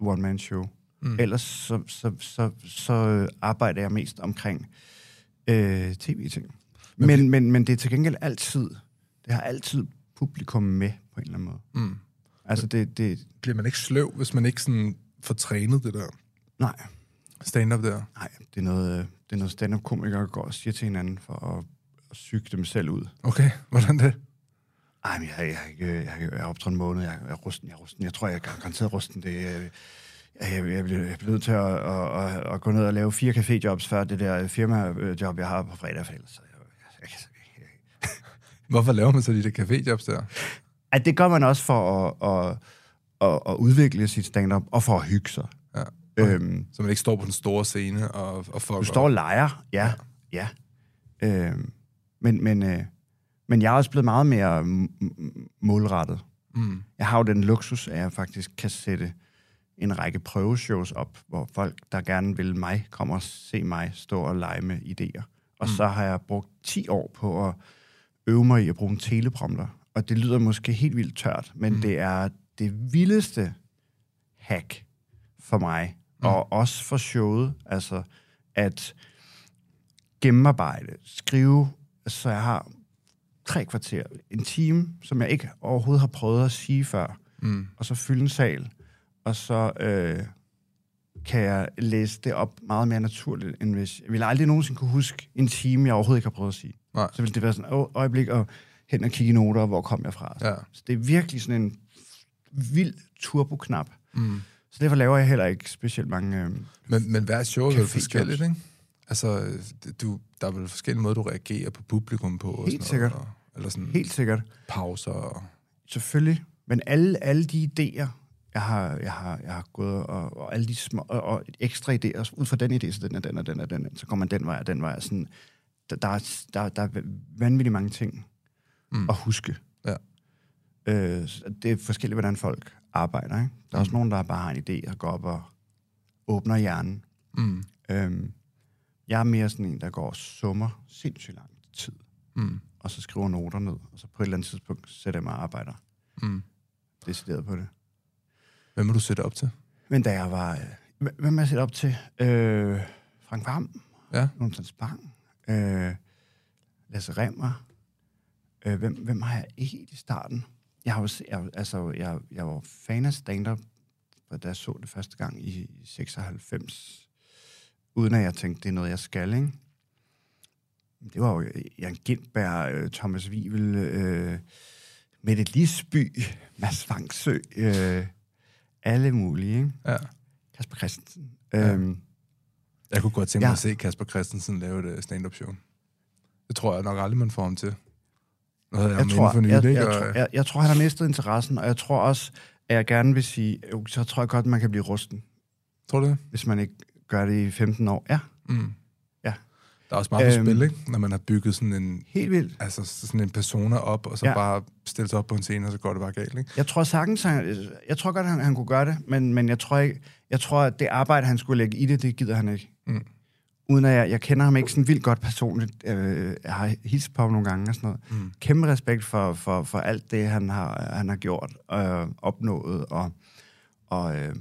one-man-show. Mm. Ellers så, så, så, så arbejder jeg mest omkring øh, tv-ting. Men Men, men, men det er til gengæld altid, det har altid publikum med på en eller anden måde. Mm. Altså det, det Bliver man ikke sløv, hvis man ikke sådan får trænet det der nej, stand-up der? nej, det er noget, øh, det er noget stand-up-komikere går og siger til hinanden for at, at psyke dem selv ud. Okay, hvordan det? Ej, men jeg, jeg, jeg, jeg, jeg, er optrådt en måned, jeg, jeg er rusten, jeg er rusten. Jeg tror, jeg er garanteret rusten. Det, jeg, jeg, jeg, bliver, jeg bliver nødt til at, at, at, at gå ned og lave fire caféjobs før det der firmajob, jeg har på fredag. For ellers, jeg, jeg, jeg, jeg, Hvorfor laver man så de der caféjobs der? at det gør man også for at, at, at, at udvikle sit stand-up, og for at hygge sig. Ja. Øhm, Så man ikke står på den store scene og, og fucker du står og leger, ja. ja. Øhm, men, men, øh, men jeg er også blevet meget mere målrettet. Mm. Jeg har jo den luksus, at jeg faktisk kan sætte en række prøveshows op, hvor folk, der gerne vil mig, kommer og se mig stå og lege med idéer. Og mm. så har jeg brugt 10 år på at øve mig i at bruge en teleprompter. Og det lyder måske helt vildt tørt, men mm. det er det vildeste hack for mig, mm. og også for showet, altså at gennemarbejde, skrive, så jeg har tre kvarter, en time, som jeg ikke overhovedet har prøvet at sige før, Mm. og så fylde en sal, og så øh, kan jeg læse det op meget mere naturligt, end hvis... Jeg ville aldrig nogensinde kunne huske en time, jeg overhovedet ikke har prøvet at sige. Nej. Så ville det være sådan, åh, øjeblik, og hen og kigge i noter, hvor kom jeg fra? Ja. Så det er virkelig sådan en vild turboknap. Mm. Så derfor laver jeg heller ikke specielt mange... Øh, Men, men hver show er Caféjobs. forskelligt, ikke? Altså, du, der er vel forskellige måder, du reagerer på publikum på. og Helt sådan noget, sikkert. Og, eller sådan helt sikkert. pauser. Og, Selvfølgelig. Men alle, alle de idéer, jeg har, jeg har, jeg har gået, og, og alle de små, og, og ekstra idéer, ud fra den idé, så den er den og den og den, så går man den vej og den vej. Sådan, der, der, er, der, der er vanvittigt mange ting Mm. at huske. Ja. Øh, det er forskelligt, hvordan folk arbejder. Ikke? Der er også Mm. nogen, der bare har en idé og går op og åbner hjernen. mm. Øhm, jeg er mere sådan en, der går og summer sindssygt lang tid, Mm. Og så skriver noter ned, og så på et eller andet tidspunkt sætter jeg mig og arbejder Mm. decideret på det. Hvem må du sætte op til? Men da jeg var... Øh, hv- hvem er jeg set op til? Øh, Frank Vam, Ja. Jonathan Spang, øh, Lasse Remmer. Øh, hvem, hvem har jeg ikke helt i starten? Jeg har jo jeg, altså, jeg, jeg var fan af stand-up, da jeg så det første gang i 96, uden at jeg tænkte, det er noget, jeg skal, ikke? Det var jo Jan Gindberg, øh, Thomas Wivel, øh, Mette Lisby, Mads Vangsø, øh, alle mulige, ikke? ja. Kasper Christensen. Ja. Øhm, Jeg kunne godt tænke mig Ja. at se Kasper Christensen lave et øh, stand-up show. Det tror jeg nok aldrig, man får ham til. Noget, jeg, Jeg jeg tror, for nylig, jeg, jeg, Og- tror, jeg, jeg tror, han har mistet interessen, og jeg tror også, at jeg gerne vil sige, jo, så tror jeg godt, man kan blive rusten, Tror du det? hvis man ikke gør det i 15 år. Ja, Mm. Der er også meget på Øhm. spil, ikke? Når man har bygget sådan en, helt vildt. altså sådan en persona op, og så Ja. bare stille sig op på en scene, og så går det bare galt, ikke? Jeg tror sagtens, han, jeg tror godt, han, han kunne gøre det, men, men jeg tror ikke, jeg tror, at det arbejde, han skulle lægge i det, det gider han ikke. Mm. Uden at jeg, jeg kender ham ikke sådan vildt godt personligt. Øh, jeg har hilst på ham nogle gange og sådan noget. Mm. Kæmpe respekt for, for, for alt det, han har, han har gjort og øh, opnået, og, og, øh,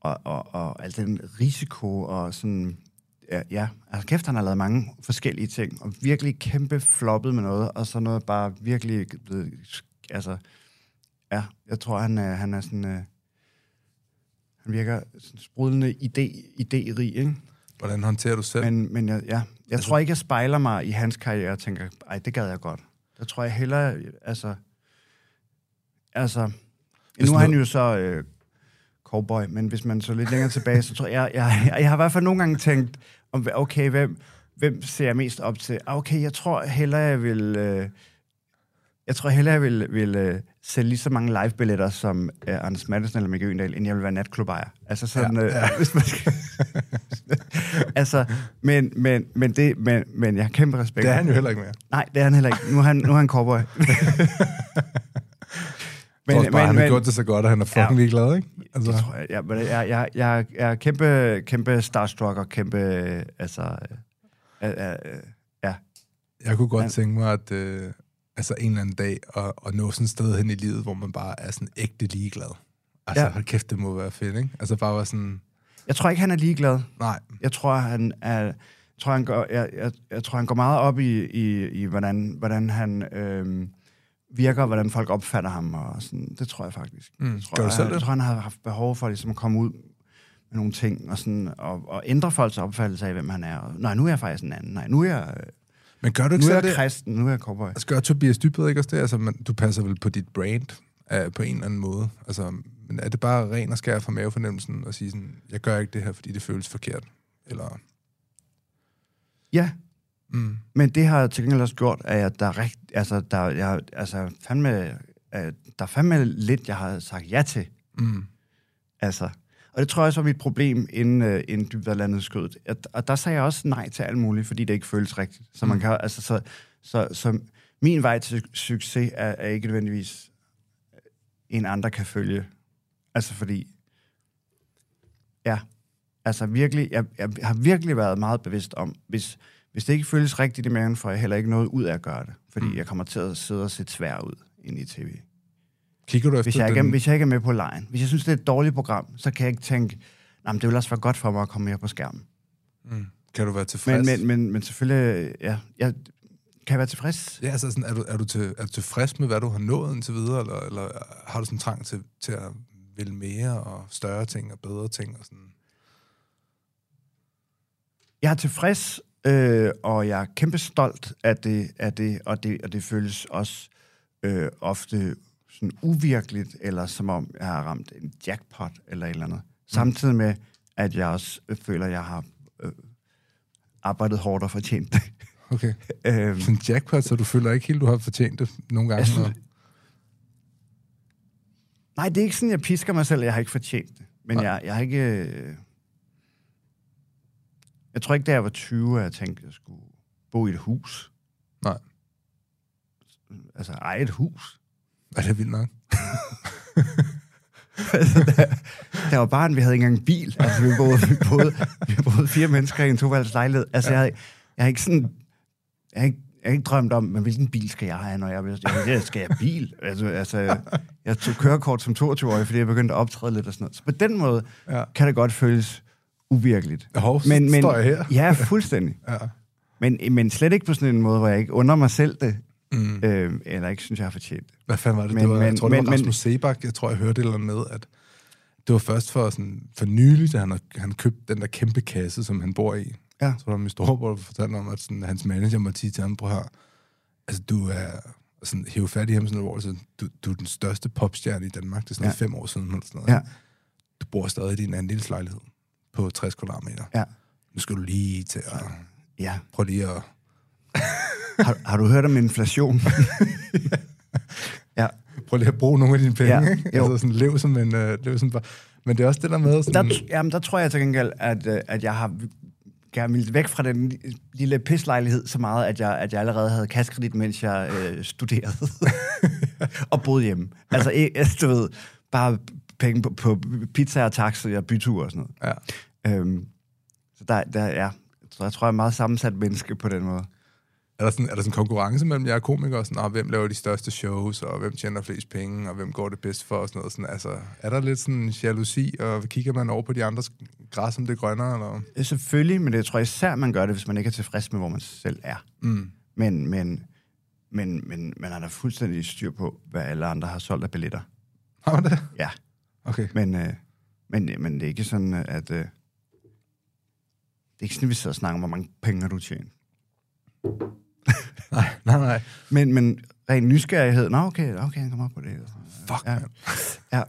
og, og, og al den risiko og sådan... Ja, ja, altså kæft, han har lavet mange forskellige ting, og virkelig kæmpe floppet med noget, og så noget bare virkelig blevet... Altså, ja, jeg tror, han er, han er sådan... Øh, han virker sådan sprudlende idé, idérig, ikke? Hvordan håndterer du selv? Men, men jeg, ja, jeg Altså- tror ikke, jeg spejler mig i hans karriere og tænker, ej, det gad jeg godt. Der tror jeg hellere, altså... Altså... Hvis nu er han jo så øh, cowboy, men hvis man så lidt længere tilbage, så tror jeg, jeg, jeg, jeg har i hvert fald nogle gange tænkt, om, okay, hvem, hvem ser jeg mest op til? Ah, Okay, jeg tror hellere, jeg vil... Øh, jeg tror hellere, jeg vil, vil øh, sælge lige så mange live-billetter som øh, Anders Madsen eller Mikke Øgendal, end jeg vil være natklubejer. Altså sådan, ja, ja. Øh, hvis man skal... altså, men, men, men, det, men, men jeg har kæmpe respekt. Det er han jo heller ikke mere. Nej, det er han heller ikke. Nu er han, nu er han cowboy. Men, men, bare, han har gjort det så godt, at han er fucking Ja. ja. ligeglad, ikke? Altså. Det tror jeg, jeg, jeg, jeg, jeg, jeg, jeg er kæmpe, kæmpe starstruck og kæmpe, øh, altså, øh, øh, øh, ja. Jeg kunne godt Han- tænke mig, at øh, altså en eller anden dag at, at nå sådan et sted hen i livet, hvor man bare er sådan ægte ligeglad. Altså, Ja. ja. hold kæft, det må være fedt, ikke? Altså bare være sådan, Jeg tror ikke, han er ligeglad. nej, Jeg tror, han er, jeg tror, han går, jeg, jeg, jeg tror, han går meget op i, i, i hvordan, hvordan han øhm, virker, og hvordan folk opfatter ham. Og sådan. Det tror jeg faktisk. Mm. Jeg tror, Gør du selv jeg, jeg tror, han har haft behov for ligesom, at komme ud med nogle ting, og, sådan, og, og ændre folks opfattelse af, hvem han er. Og, nej, nu er jeg faktisk en anden. Nej, nu er jeg, Men gør du nu ikke er selv jeg det? kristen, nu er jeg cowboy. Altså, gør Tobias Dybved ikke også det? Altså, man, du passer vel på dit brand uh, på en eller anden måde. Altså, men er det bare ren og skær fra mavefornemmelsen at sige sådan, jeg gør ikke det her, fordi det føles forkert? Eller, Ja, mm, Men det har til gengæld også gjort, at jeg, der er rigt, altså, der, jeg, altså, fandme, øh, der er fandme lidt, jeg har sagt ja til. mm, Altså. Og det tror jeg også var mit problem, inden, øh, inden Dybvad landede skødet. At, og der sagde jeg også nej til alt muligt, fordi det ikke føles rigtigt. Så, man Mm. kan, altså, så, så, så min vej til succes er, er ikke nødvendigvis en andre kan følge. Altså fordi, ja, altså virkelig, jeg, jeg har virkelig været meget bevidst om, hvis, hvis det ikke føles rigtigt i maven, får jeg heller ikke noget ud af at gøre det. Fordi Mm. jeg kommer til at sidde og se svær ud ind i tv. kigger du efter Hvis jeg, ikke, den... hvis jeg ikke er med på lejen, hvis jeg synes, det er et dårligt program, så kan jeg ikke tænke, "Nå, men det vil også være godt for mig at komme mere på skærmen. Mm, kan du være tilfreds? Men, men, men, men selvfølgelig, ja, jeg kan jeg være tilfreds. Ja, altså sådan, er, du, er, du til, er du tilfreds med, hvad du har nået indtil videre, eller, eller har du sådan trang til, til at ville mere og større ting og bedre ting? Og sådan? Jeg er tilfreds, øh, og jeg er kæmpe stolt af det, af det, og, det og det føles også øh, ofte sådan uvirkeligt, eller som om jeg har ramt en jackpot eller et eller andet. Samtidig med, at jeg også øh, føler, at jeg har øh, arbejdet hårdt og fortjent det. Okay. øhm, en jackpot, så du føler ikke helt, du har fortjent det nogle gange? Når- Nej, det er ikke sådan, jeg pisker mig selv, jeg har ikke fortjent det. Men Nej. jeg, jeg har ikke... øh, Jeg tror ikke, da jeg var 20, at jeg tænkte, at jeg skulle bo i et hus. Nej. Altså, eje et hus. Er det vildt nok? altså, der, der var barn, vi havde ikke engang en bil. Altså, vi boede, vi boede, vi boede fire mennesker i en toværelses lejlighed. Altså, jeg, havde- jeg har ikke sådan... Jeg ikke, jeg har ikke drømt om, men hvilken bil skal jeg have, når jeg vil... Jeg, skal jeg bil? Altså, altså, jeg tog kørekort som 22-årig, fordi jeg begyndte at optræde lidt og sådan noget. Så på den måde Ja. kan det godt føles uvirkeligt. Hov, Men, men, står jeg her. Ja, fuldstændig. Ja. Men, men slet ikke på sådan en måde, hvor jeg ikke under mig selv det, Mm. øh, eller ikke synes, jeg har fortjent det. Hvad fanden var det? Men- det var, jeg men- tror, det var men- Rasmus men- Sebak. Jeg tror, jeg hørte et eller andet med, at det var først for, sådan, for nylig, da han, han købte den der kæmpe kasse, som han bor i. Ja. Så var der min storebror, der fortalte om, at sådan, hans manager måtte sige til ham, prøv her, altså du er sådan, hæve fat i ham sådan så du, du er den største popstjerne i Danmark, det er sådan Ja. ja. fem år siden, eller sådan noget. Ja. Du bor stadig i din andelslejlighed på 60 kvadratmeter. Ja. Nu skal du lige til at, Ja. prøv lige at, Har, har du hørt om inflation? ja. Prøv lige at bruge nogle af dine penge, Ja, ikke? jo. Altså sådan, lev som en... Uh, lev som bare... Men det er også det der med... Sådan, Der, jamen, der tror jeg til gengæld, at, øh, at jeg har gerne ville væk fra den li- lille pislejlighed så meget, at jeg, at jeg allerede havde kassekredit, mens jeg øh, studerede. og boede hjemme. Altså, altså, du ved, bare penge på, på pizza og taxa og byture og sådan noget. ja. Øhm, så der, der ja, så jeg tror, jeg er meget sammensat menneske på den måde. Er der, sådan, er der sådan en konkurrence mellem jer komikere? Sådan, ah, hvem laver de største shows, og hvem tjener flest penge, og hvem går det bedst for? Og sådan noget. Sådan, altså, er der lidt sådan jalousi, og kigger man over på de andres græs, om det er grønnere? Eller? Øh, Selvfølgelig, men det tror jeg især, man gør det, hvis man ikke er tilfreds med, hvor man selv er. Mm. Men, men, men, men man har da fuldstændig styr på, hvad alle andre har solgt af billetter. Har man det? Ja, Okay. men, øh, men, men det er ikke sådan, at... Øh, det er ikke sådan, at vi sidder og snakker om, hvor mange penge har du tjent. Nej, nej, nej. Men, men ren nysgerrighed, nå okay, okay, han kommer op på det. Fuck, ja. ja.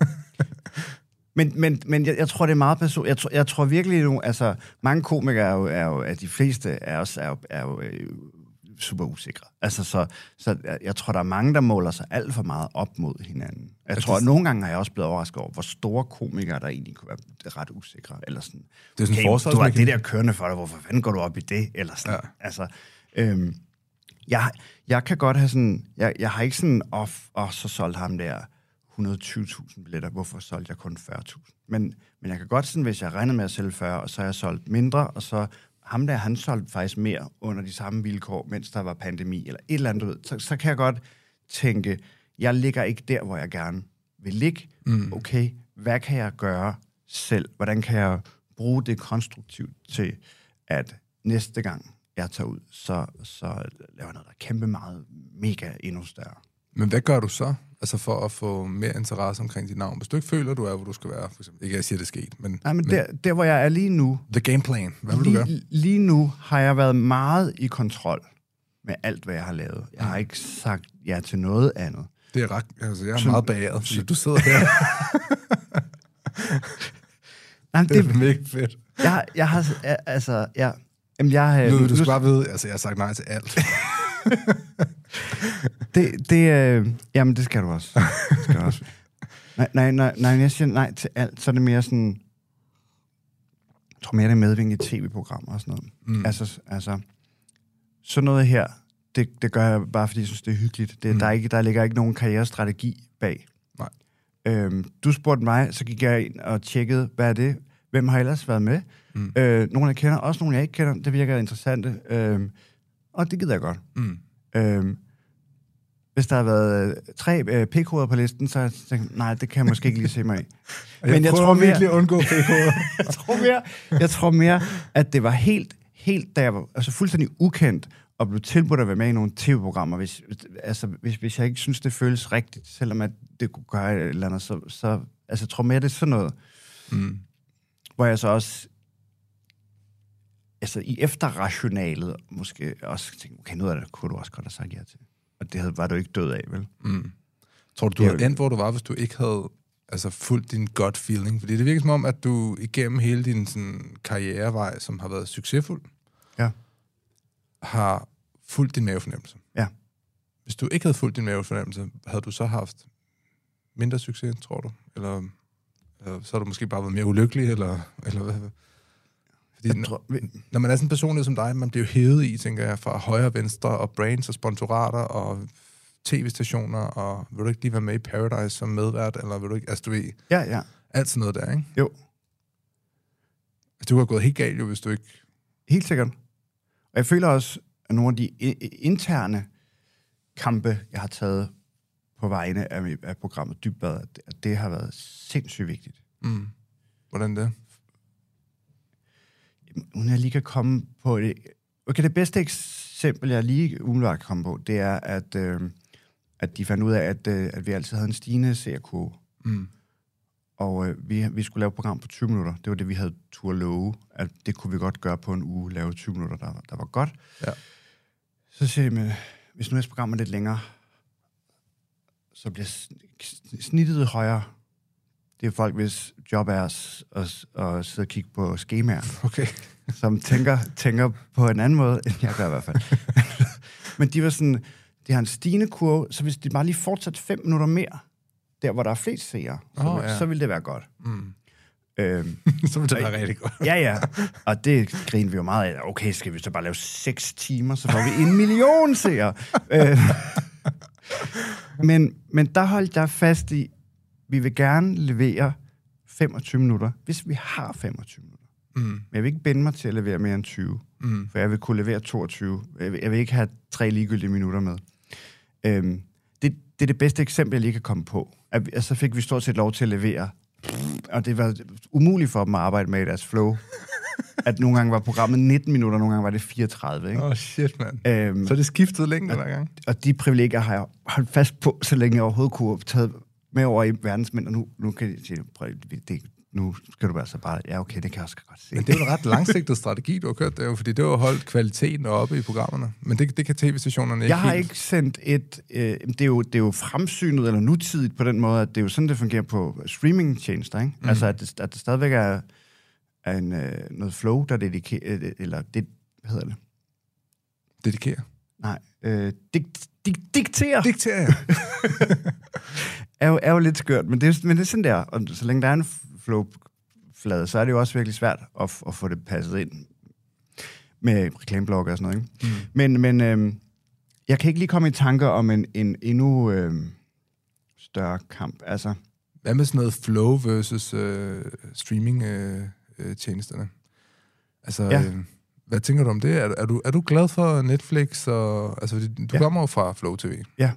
Men, men, men jeg, jeg tror, det er meget personligt. Jeg, tror, jeg tror virkelig nu, altså, mange komikere er jo, er jo at de fleste af os er jo, er jo øh, super usikre. Altså, så, så jeg, jeg tror, der er mange, der måler sig alt for meget op mod hinanden. Jeg tror, at nogle gange har jeg også blevet overrasket over, hvor store komikere, der egentlig kunne være ret usikre. Eller sådan, Det er sådan en okay, du har det der kørende for dig, hvorfor fanden går du op i det? Eller sådan, Ja. altså, øhm, jeg, jeg kan godt have sådan, jeg, jeg har ikke sådan, og så solgte ham der 120.000 billetter, hvorfor solgte jeg kun 40.000? Men, men jeg kan godt sådan, hvis jeg regner med at sælge 40, og så har jeg solgt mindre, og så ham der, han solgte faktisk mere under de samme vilkår, mens der var pandemi, eller et eller andet, du ved, så, så kan jeg godt tænke, jeg ligger ikke der, hvor jeg gerne vil ligge. Mm. Okay, hvad kan jeg gøre selv? Hvordan kan jeg bruge det konstruktivt til, at næste gang jeg tager ud, så, så laver jeg noget, der er kæmpe meget, mega endnu større. Men hvad gør du så? Altså for at få mere interesse omkring dit navn. Hvis du ikke føler, du er, hvor du skal være, for eksempel. Ikke at jeg siger, det er sket, men, Nej, men der, der, hvor jeg er lige nu, the game plan. Hvad vil du gøre? lige, lige nu har jeg været meget i kontrol med alt, hvad jeg har lavet. Jeg har ikke sagt ja til noget andet. Det er ret, altså jeg er Så- meget bagret, fordi du sidder her. Nej, men Det det, er mega fedt. jeg, jeg har, altså, ja, jamen, jeg, øh, Nu, nu- du skal bare vide, altså jeg har sagt nej til alt. Det, det øh, jamen, det skal du også. Det skal du også. Nej, nej, nej, nej, jeg siger nej til alt, så er det mere sådan... Jeg tror mere, det er medvind i tv-programmer og sådan noget. Mm. Altså, altså, sådan noget her, det, det gør jeg bare, fordi jeg synes, det er hyggeligt. Det, Mm. der, er ikke, der ligger ikke nogen karrierestrategi bag. Nej. Øhm, du spurgte mig, så gik jeg ind og tjekkede, hvad er det? Hvem har ellers været med? Mm. Øh, nogle jeg kender, også nogle jeg ikke kender. Det virker interessante. Øhm, og det gider jeg godt. Mm. Øhm, hvis der har været øh, tre øh, på listen, så har jeg tænkt, nej, det kan jeg måske ikke lige se mig i. Jeg, Men jeg tror mere- virkelig at undgå p-koder. jeg, tror mere, jeg tror mere, at det var helt, helt da jeg var altså fuldstændig ukendt, og blev tilbudt at være med i nogle tv-programmer, hvis, altså, hvis, hvis jeg ikke synes, det føles rigtigt, selvom at det kunne gøre et eller andet, så, så altså, jeg tror mere, det er sådan noget, mm. hvor jeg så også altså i efterrationalet måske også tænkte, okay, noget af det kunne du også godt have sagt ja til. Og det havde, var du ikke død af, vel? Mm. Tror du, du havde endt, hvor du var, hvis du ikke havde altså, fulgt din gut feeling? Fordi det virker som om, at du igennem hele din sådan, karrierevej, som har været succesfuld, Ja. har fulgt din mavefornemmelse. Ja. Hvis du ikke havde fulgt din mavefornemmelse, havde du så haft mindre succes, tror du? Eller, eller så har du måske bare været mere ulykkelig, eller, eller hvad? Fordi når, tror, vi- når man er sådan en personlighed som dig, man bliver jo hævet i, tænker jeg, fra højre og venstre, og brands og sponsorater, og tv-stationer, og vil du ikke lige være med i Paradise som medvært, eller vil du ikke, altså du ved, ja, ja. alt sådan noget der, ikke? Jo. Altså, du har gået helt galt jo, hvis du ikke... Helt sikkert. Og jeg føler også, at nogle af de interne kampe, jeg har taget på vegne af, af programmet Dybbad, at det har været sindssygt vigtigt. Mm. Hvordan det? Uden jeg lige kan komme på det. Okay, det bedste eksempel, jeg lige umiddelbart kan komme på, det er, at, øh, at de fandt ud af, at, øh, at vi altid havde en stigende seerkurve. Mm. Og øh, vi, vi skulle lave et program på 20 minutter. Det var det, vi havde tur love, at det kunne vi godt gøre på en uge, lave 20 minutter, der, var- der var godt. Ja. Så siger de, men hvis nu er programmet lidt længere, så bliver sn- snittet højere. Det er folk, hvis job er at, at, at sidde og kigge på skemaer, Okay. som tænker, tænker på en anden måde, end jeg gør i hvert fald. Men de var sådan, de har en stigende kurve, så hvis de bare lige fortsat fem minutter mere, der hvor der er flest seere, så, oh, ja. så ville det være godt. Mm. Øhm, så vil det være rigtig godt. ja, ja. Og det griner vi jo meget af. Okay, skal vi så bare lave seks timer, så får vi en million seere. øh, men, men der holdt jeg fast i, vi vil gerne levere 25 minutter, hvis vi har 25 minutter. Mm. Men jeg vil ikke binde mig til at levere mere end 20, Mm. for jeg vil kunne levere 22. Jeg vil, jeg vil ikke have tre ligegyldige minutter med. Øhm, det, det er det bedste eksempel, jeg lige kan komme på. At, at så fik vi stort set lov til at levere, og det var umuligt for dem at arbejde med i deres flow. at nogle gange var programmet 19 minutter, nogle gange var det 34. Ikke? Åh, oh, shit, mand. Øhm, Så det skiftet længde hver gang? og de privilegier har jeg holdt fast på, så længe jeg overhovedet kunne have taget med over i verdensmænd, og nu, nu kan jeg sige, prøv, det, nu skal du altså bare, ja okay, det kan jeg også godt se. Men det er jo en ret langsigtet strategi, du har kørt, det er jo, fordi det har jo holdt kvaliteten oppe i programmerne. Men det, det kan tv-stationerne ikke Jeg har helt. ikke sendt et... Øh, det, er jo, det er jo fremsynet eller nutidigt på den måde, at det er jo sådan, det fungerer på streamingtjenester. Ikke? Mm. Altså, at det, at det stadigvæk er, er en, øh, noget flow, der dedikerer... Eller det, hvad hedder det? Dedikere. Nej. Øh, dik, dik, dikterer Diktere, ja. er jo, er jo lidt skørt, men det, er, men det er sådan der. Og så længe der er en flow-flade, så er det jo også virkelig svært at, at få det passet ind med reklameblokker og sådan noget. Ikke? Mm. Men, men øh, jeg kan ikke lige komme i tanker om en, en endnu øh, større kamp. Altså, Hvad med sådan noget flow versus øh, streaming-tjenesterne? Øh, tjenesterne? altså, ja. øh, hvad tænker du om det? Er, er, du, er du glad for Netflix? Og, altså, du Ja. ja. kommer jo fra Flow TV. Ja. Jeg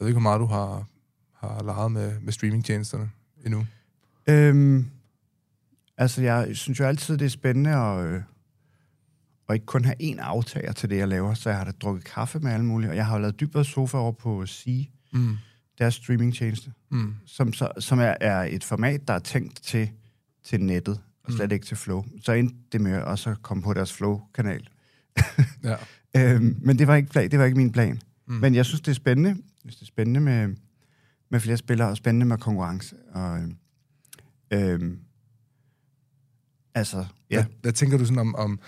ved ikke, hvor meget du har, har leget med, med streaming-tjenesterne endnu. Øhm, altså, jeg synes jo altid, det er spændende at, øh, at ikke kun have én aftager til det, jeg laver. Så jeg har da drukket kaffe med alle mulige. Og jeg har jo lavet dybere sofa over på Sea, Mm. deres streamingtjeneste, Mm. som, så, som er, er et format, der er tænkt til, til nettet, og slet Mm. ikke til Flow. Så endte det med også at komme på deres Flow-kanal. Ja. Øhm, men det var, ikke, plan- det var ikke min plan. Mm. Men jeg synes, det er spændende. Jeg synes, det er spændende med, med flere spillere, og spændende med konkurrence. Og, øhm, altså, ja. Hvad, hvad tænker du sådan om... om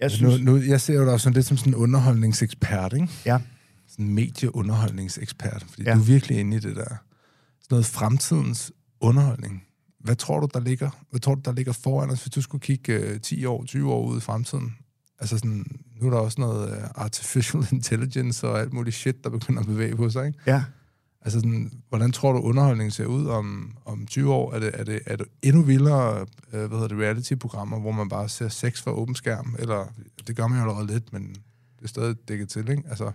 Jeg synes, nu, nu, jeg ser jo dig sådan lidt som sådan en underholdningsekspert, ikke? ja. Sådan en medieunderholdningsekspert, fordi ja. du er virkelig inde i det der. Sådan noget fremtidens underholdning. Hvad tror du, der ligger? Hvad tror du, der ligger foran os, hvis du skulle kigge øh, 10 år, 20 år ud i fremtiden? Altså sådan, nu er der også noget øh, artificial intelligence og alt muligt shit, der begynder at bevæge på sig, ikke? ja. Altså sådan, hvordan tror du, underholdningen ser ud om, om 20 år? Er det, er det, er det endnu vildere øh, hvad hedder det, reality-programmer, hvor man bare ser sex for åben skærm? Eller, det gør man jo allerede lidt, men det er stadig dækket til, ikke? Altså,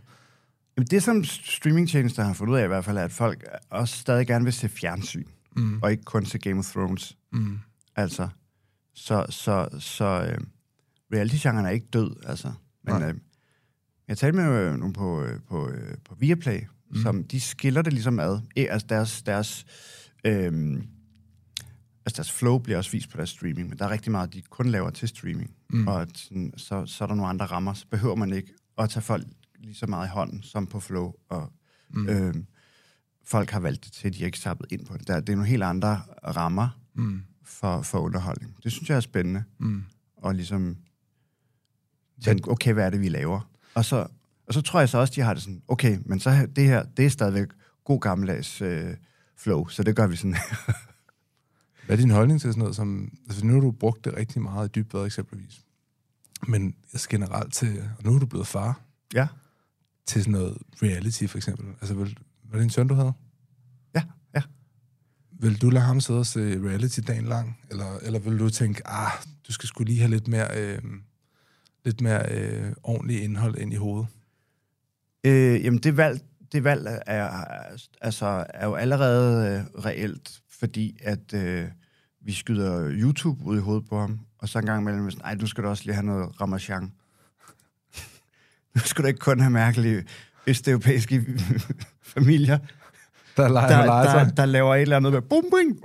Jamen, Det, som streamingtjenester har fundet ud af i hvert fald, er, at folk også stadig gerne vil se fjernsyn, mm, og ikke kun se Game of Thrones. mm, Altså, så, så, så øh, reality-genren er ikke død, altså. Men Nej. øh, jeg talte med øh, nogen på, øh, på, øh, på Viaplay, mm. Som de skiller det ligesom ad. E, altså deres, deres, øh, altså deres flow bliver også vist på deres streaming, men der er rigtig meget, de kun laver til streaming. mm. Og at, sådan, så, så er der nogle andre rammer, så behøver man ikke at tage folk lige så meget i hånden som på flow. Og, mm. øh, folk har valgt det til, de har ikke sappet ind på det. Der, det er nogle helt andre rammer Mm, for, for underholdning. Det synes jeg er spændende mm. og ligesom tænke, okay, hvad er det, vi laver? Og så, og så tror jeg så også, de har det sådan, okay, men så det her, det er stadigvæk god gammeldags øh, flow, så det gør vi sådan. Hvad er din holdning til sådan noget som... Altså, nu har du brugt det rigtig meget i dybvad eksempelvis. Men altså, generelt til... Og nu er du blevet far ja, til sådan noget reality, for eksempel. Altså, vil, var det en søn, du havde? ja, ja. Vil du lade ham sidde og se reality dagen lang? Eller, eller vil du tænke, ah, du skal skulle lige have lidt mere, øh, lidt mere øh, ordentligt indhold ind i hovedet? Øh, jamen, det valg, det valg er, altså, er jo allerede øh, reelt, fordi at øh, vi skyder YouTube ud i hovedet på ham, og så en gang imellem, sådan, ej, nu skal du også lige have noget ramachan. nu skal du ikke kun have mærkelige østeuropæiske familier, Der leger der, der, der, der laver et eller andet med bum, bing,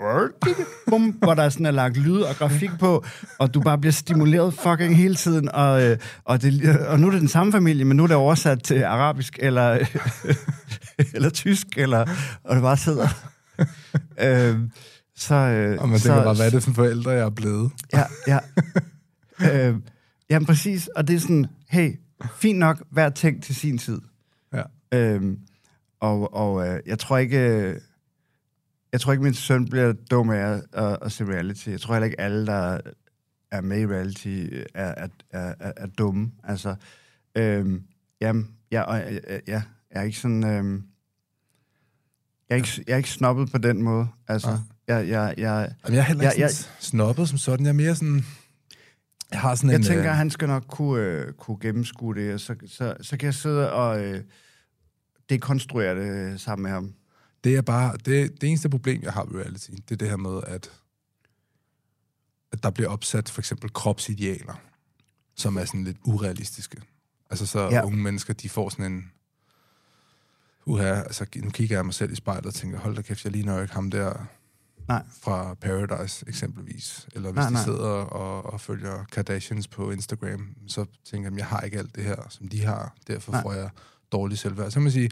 bum, hvor der sådan er lagt lyd og grafik på, og du bare bliver stimuleret fucking hele tiden, og, øh, og, det, og nu er det den samme familie, men nu er det oversat til arabisk, eller, eller tysk, eller, og det bare sidder. øh, Så, øh, Og man så, tænker bare, hvad er det for forældre, jeg er blevet? Ja, ja. øh, jamen præcis, og det er sådan, hey, fint nok, hver ting til sin tid. Ja. Øhm, og og øh, jeg tror ikke, øh, jeg tror ikke, min søn bliver dum af at, at, se reality. Jeg tror heller ikke, alle, der er med i reality, er, er, er, er, er dumme. Altså, øhm, jamen, ja, og, øh, ja, jeg er ikke sådan... Øhm, jeg er ikke, jeg er ikke snobbet på den måde. Altså, Nej. jeg, jeg, jeg, Jamen, jeg er heller ikke Ja, sådan snobbet som sådan. Jeg er mere sådan... Jeg har sådan Jeg en... tænker, øh, han skal nok kunne, øh, kunne gennemskue det, og så, så, så kan jeg sidde og øh, dekonstruere det sammen med ham. Det er bare... Det, det eneste problem, jeg har med reality, det er det her med, at, at der bliver opsat for eksempel kropsidealer, som er sådan lidt urealistiske. Altså så Ja. unge mennesker, de får sådan en... Uha, altså nu kigger jeg mig selv i spejlet og tænker, hold da kæft, jeg ligner jo ikke ham der Nej. fra Paradise eksempelvis. Eller hvis Nej, de nej. sidder og, og følger Kardashians på Instagram, så tænker jeg, jeg har ikke alt det her, som de har. Derfor nej. får jeg dårlig selvværd. Så kan man sige,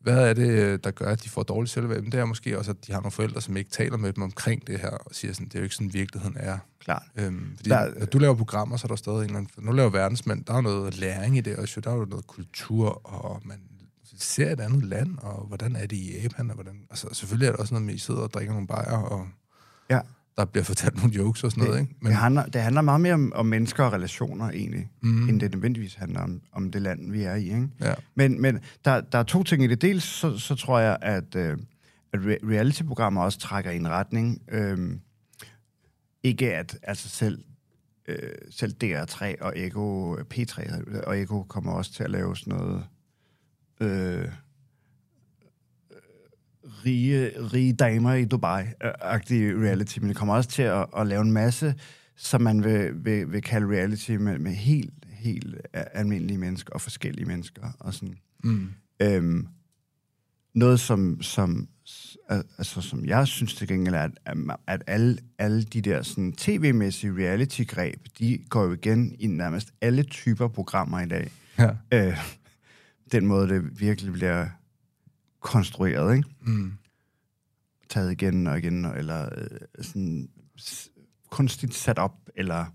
hvad er det, der gør, at de får dårlig selvværd? Men det er måske også, at de har nogle forældre, som ikke taler med dem omkring det her, og siger sådan, det er jo ikke sådan, virkeligheden er. Klart. Øhm, fordi Der- når du laver programmer, så er der stadig en eller anden... Nu laver verdensmænd, der er noget læring i det også. Der er jo noget kultur, og man ser et andet land, og hvordan er det i Japan, og hvordan... Altså, selvfølgelig er der også noget med, at I sidder og drikker nogle bajer, og Ja. Der bliver fortalt nogle jokes og sådan noget, ikke? Men, det, handler, det handler meget mere om, om mennesker og relationer, egentlig, mm, end det nødvendigvis handler om, om det land, vi er i. Ikke? ja. Men, men der, der er to ting i det. Dels så, så tror jeg, at, øh, at re- reality-programmer også trækker i en retning. Øh, ikke at altså selv, øh, selv DR3 og Ego, P3 og Ego kommer også til at lave sådan noget øh, rige, rige damer i Dubai-agtige reality, men det kommer også til at, at lave en masse, som man vil, vil, vil kalde reality med, med helt, helt almindelige mennesker og forskellige mennesker og sådan. Mm. Øhm, noget, som, som, altså, som jeg synes til gengæld er, at, at alle, alle de der sådan, tv-mæssige reality-greb, de går jo igen i nærmest alle typer programmer i dag. Ja. Øh, den måde, det virkelig bliver konstrueret, ikke? Mm. Taget igen og igen, eller øh, sådan kunstigt sat op, eller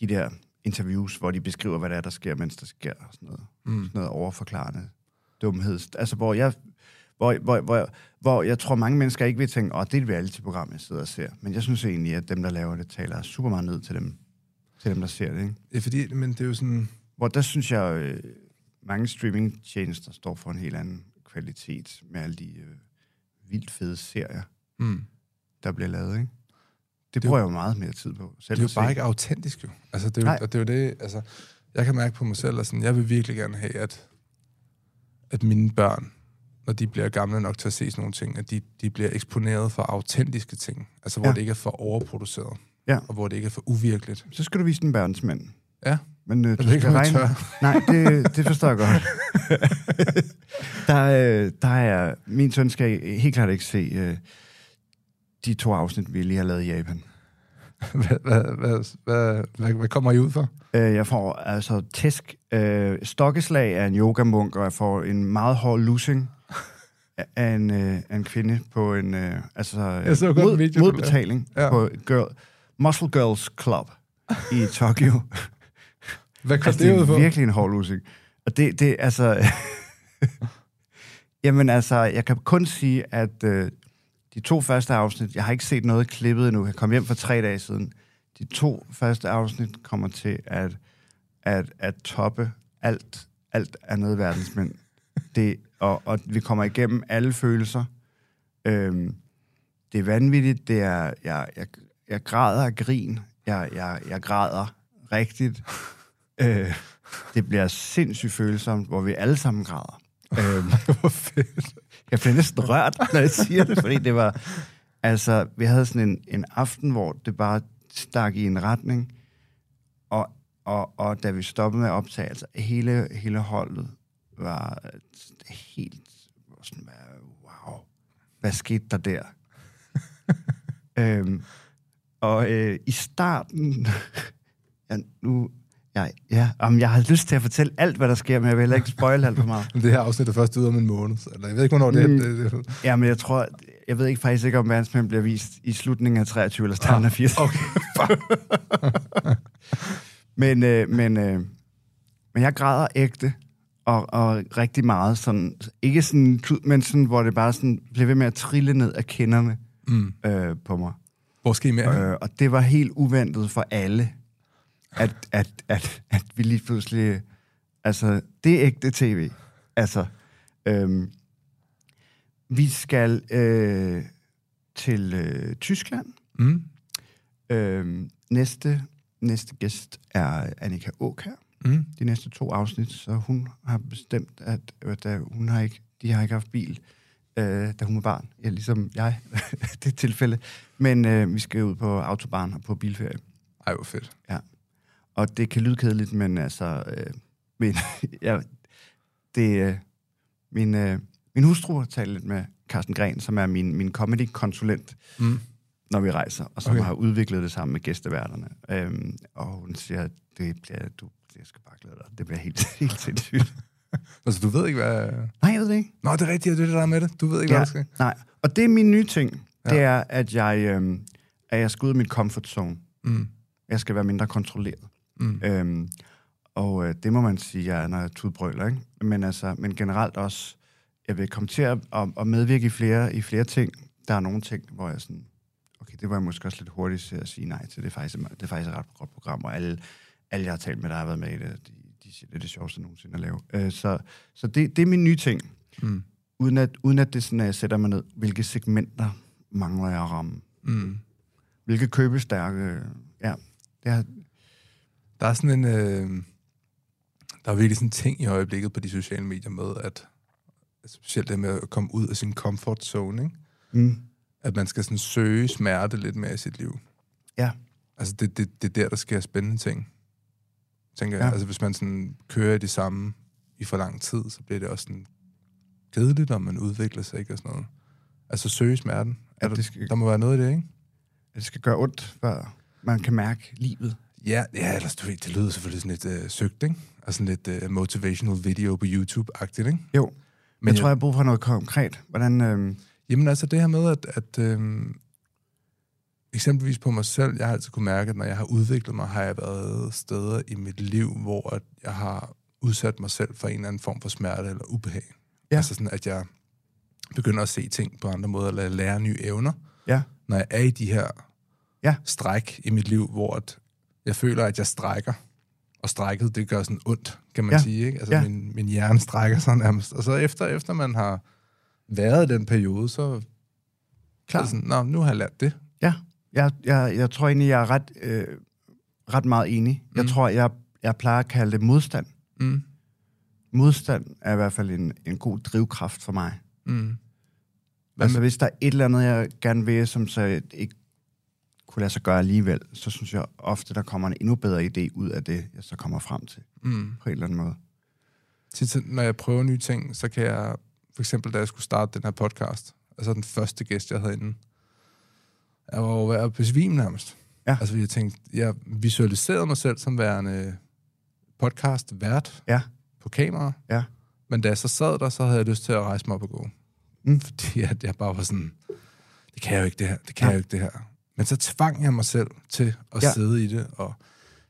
de der interviews, hvor de beskriver, hvad det er, der sker, mens der sker, og sådan noget Mm. sådan noget overforklarende dumhed. Altså, hvor jeg, hvor, hvor, hvor, hvor jeg tror, mange mennesker ikke vil tænke, åh, det er et reality-program, jeg sidder og ser. Men jeg synes egentlig, at dem, der laver det, taler super meget ned til dem, til dem der ser det. Ikke? Er fordi, men det er jo sådan... Hvor der synes jeg, øh, mange streamingtjenester står for en helt anden kvalitet med alle de øh, vildt fede serier, Mm. der bliver lavet. Ikke? Det, Det er bruger jeg jo meget mere tid på. Selv Det er jo bare ikke autentisk, jo. Altså, det er jo, Nej. og det er jo det, altså... Jeg kan mærke på mig selv, at sådan, jeg vil virkelig gerne have, at, at mine børn, når de bliver gamle nok til at se sådan nogle ting, at de, de bliver eksponeret for autentiske ting. Altså, hvor Ja. det ikke er for overproduceret. Ja. Og hvor det ikke er for uvirkeligt. Så skal du vise den verdensmænd. Ja. Men øh, du ved ikke, skal regne... Nej, det, det forstår jeg godt. der, øh, der er... Min søn skal helt klart ikke se øh, de to afsnit, vi lige har lavet i Japan. hvad, hvad, hvad, hvad, hvad, hvad kommer I ud for? Øh, jeg får altså tæsk. Øh, stokkeslag af en yogamunk, og jeg får en meget hård losing af- en, øh, af en kvinde på en... Øh, altså, Jeg så mod, video, du modbetaling ja. på girl, Muscle Girls Club i Tokyo. Hvad kom Altså, det det ud er virkelig en hård losing. Og det, det altså... Jamen altså, jeg kan kun sige, at øh, de to første afsnit, jeg har ikke set noget klippet endnu, jeg kom hjem for tre dage siden. De to første afsnit kommer til at, at, at toppe alt, alt andet verdensmænd. Det, og, og vi kommer igennem alle følelser. Øhm, det er vanvittigt, det er, jeg, jeg, jeg græder af grin, jeg, jeg, jeg græder rigtigt. Øh, det bliver sindssygt følsomt, hvor vi alle sammen græder. Fedt. jeg bliver næsten rørt, når jeg siger det, fordi det var... Altså, vi havde sådan en, en aften, hvor det bare stak i en retning, og, og, og da vi stoppede med at optage, altså hele, hele holdet var helt sådan, wow, hvad skete der der? øhm, og øh, i starten, ja, nu, ja, ja, om jeg har lyst til at fortælle alt, hvad der sker, men jeg vil heller ikke spoil alt for meget. Det her afsnit er først ude om en måned. så- Eller jeg ved ikke, hvornår det er. Mm. Det, det, Ja, men jeg tror, jeg ved ikke faktisk ikke, om verdensmænd bliver vist i slutningen af 23 eller starten af 80. Okay. Men, øh, men, øh, men jeg græder ægte, og, og rigtig meget sådan, ikke sådan, men sådan, hvor det bare sådan blev ved med at trille ned af kinderne Mm. øh, på mig. Hvor skal I mere? Øh, og det var helt uventet for alle, at, at, at, at vi lige pludselig... Altså, det er ægte tv. Altså, øhm, vi skal øh, til øh, Tyskland. Mm. Øhm, næste, næste gæst er Annika Åkær. Mm. De næste to afsnit, så hun har bestemt, at, at, at hun har ikke, de har ikke haft bil, øh, da hun var barn. Ja, ligesom jeg, det tilfælde. Men øh, vi skal ud på autobahn og på bilferie. Ej, hvor fedt. Og det kan lyde kedeligt, men altså... Øh, men, ja, det, øh, min, øh, min hustru har talt lidt med Carsten Gren, som er min, min comedy-konsulent, Mm. når vi rejser, og som Okay. har udviklet det sammen med gæsteværterne. Øhm, og hun siger, at det bliver, du, jeg skal bare glæde dig. Det bliver helt, helt sindssygt. Altså, du ved ikke, hvad... Nej, jeg ved det ikke. Nå, det er rigtigt, det er det der er med det. Du ved ikke, Ja. hvad der skal. Nej, og det er min nye ting. Ja. Det er, at jeg, øhm, at jeg skal ud af mit comfort zone. Mm. Jeg skal være mindre kontrolleret. Mm. Øhm, og øh, det må man sige, jeg er, når jeg tudbrøler, ikke? Men, altså, men generelt også, jeg vil komme til at, at, at medvirke i flere, i flere ting. Der er nogle ting, hvor jeg sådan, okay, det var jeg måske også lidt hurtigt til at sige nej til. Det er faktisk, det er faktisk et ret godt program, og alle, alle jeg har talt med, der har været med i det, de, de siger, det er det sjoveste nogensinde at lave. Øh, så så det, det er min nye ting. Mm. Uden at, uden at det sådan, at jeg sætter mig ned, hvilke segmenter mangler jeg at ramme. Mm. Hvilke købestærke, ja, det er, Der er sådan en... Øh, der er virkelig sådan en ting i øjeblikket på de sociale medier med, at specielt det med at komme ud af sin comfort zone, ikke? mm, at man skal sådan søge smerte lidt mere i sit liv. Ja. Altså, det, det, det er der, der sker spændende ting, tænker jeg. Ja. Altså, hvis man sådan kører i det samme i for lang tid, så bliver det også sådan kedeligt, og man udvikler sig ikke og sådan noget. Altså, søge smerten. Ja, Er der, det skal- der må være noget i det, ikke? det skal gøre ondt, før man kan mærke livet. Ja, ja ellers du ved, det lyder selvfølgelig sådan lidt øh, søgt, ikke? Altså sådan lidt øh, motivational video på YouTube-agtigt, ikke? Jo, Men jeg tror, jeg har brug for noget konkret. Hvordan, øh, Jamen altså det her med, at, at øhm, eksempelvis på mig selv, jeg har altid kunne mærke, at når jeg har udviklet mig, har jeg været steder i mit liv, hvor at jeg har udsat mig selv for en eller anden form for smerte eller ubehag. Ja. Altså sådan, at jeg begynder at se ting på andre måder, eller lære nye evner, ja, når jeg er i de her Ja. stræk i mit liv, hvor at jeg føler, at jeg strækker. Og strækket, det gør sådan ondt, kan man Ja. sige. Ikke? Altså Ja. min, min hjerne strækker sig nærmest. Og så efter, efter man har været i den periode, så klar. så sådan, Nå, nu har jeg lært det. Ja, jeg, jeg, jeg tror egentlig, jeg er ret, øh, ret meget enig. Jeg Mm. tror, jeg, jeg plejer at kalde det modstand. Mm. Modstand er i hvert fald en, en god drivkraft for mig. Mm. Hvad Altså, med, hvis der er et eller andet, jeg gerne vil, som så ikke kunne lade sig gøre alligevel, så synes jeg ofte, der kommer en endnu bedre idé ud af det, jeg så kommer frem til, mm. på en eller anden måde. Så- når jeg prøver nye ting, så kan jeg, for eksempel da jeg skulle starte den her podcast, altså den første gæst, jeg havde inde, jeg var jo ved at besvime nærmest. Ja. Altså, jeg tænkte, jeg visualiserede mig selv som værende podcast-vært Ja. på kamera. Ja. Men da jeg så sad der, så havde jeg lyst til at rejse mig op og gå. Mm. Fordi at jeg bare var sådan, det kan jeg jo ikke det her, det kan Ja. jeg jo ikke det her. Men så tvang jeg mig selv til at ja. Sidde i det og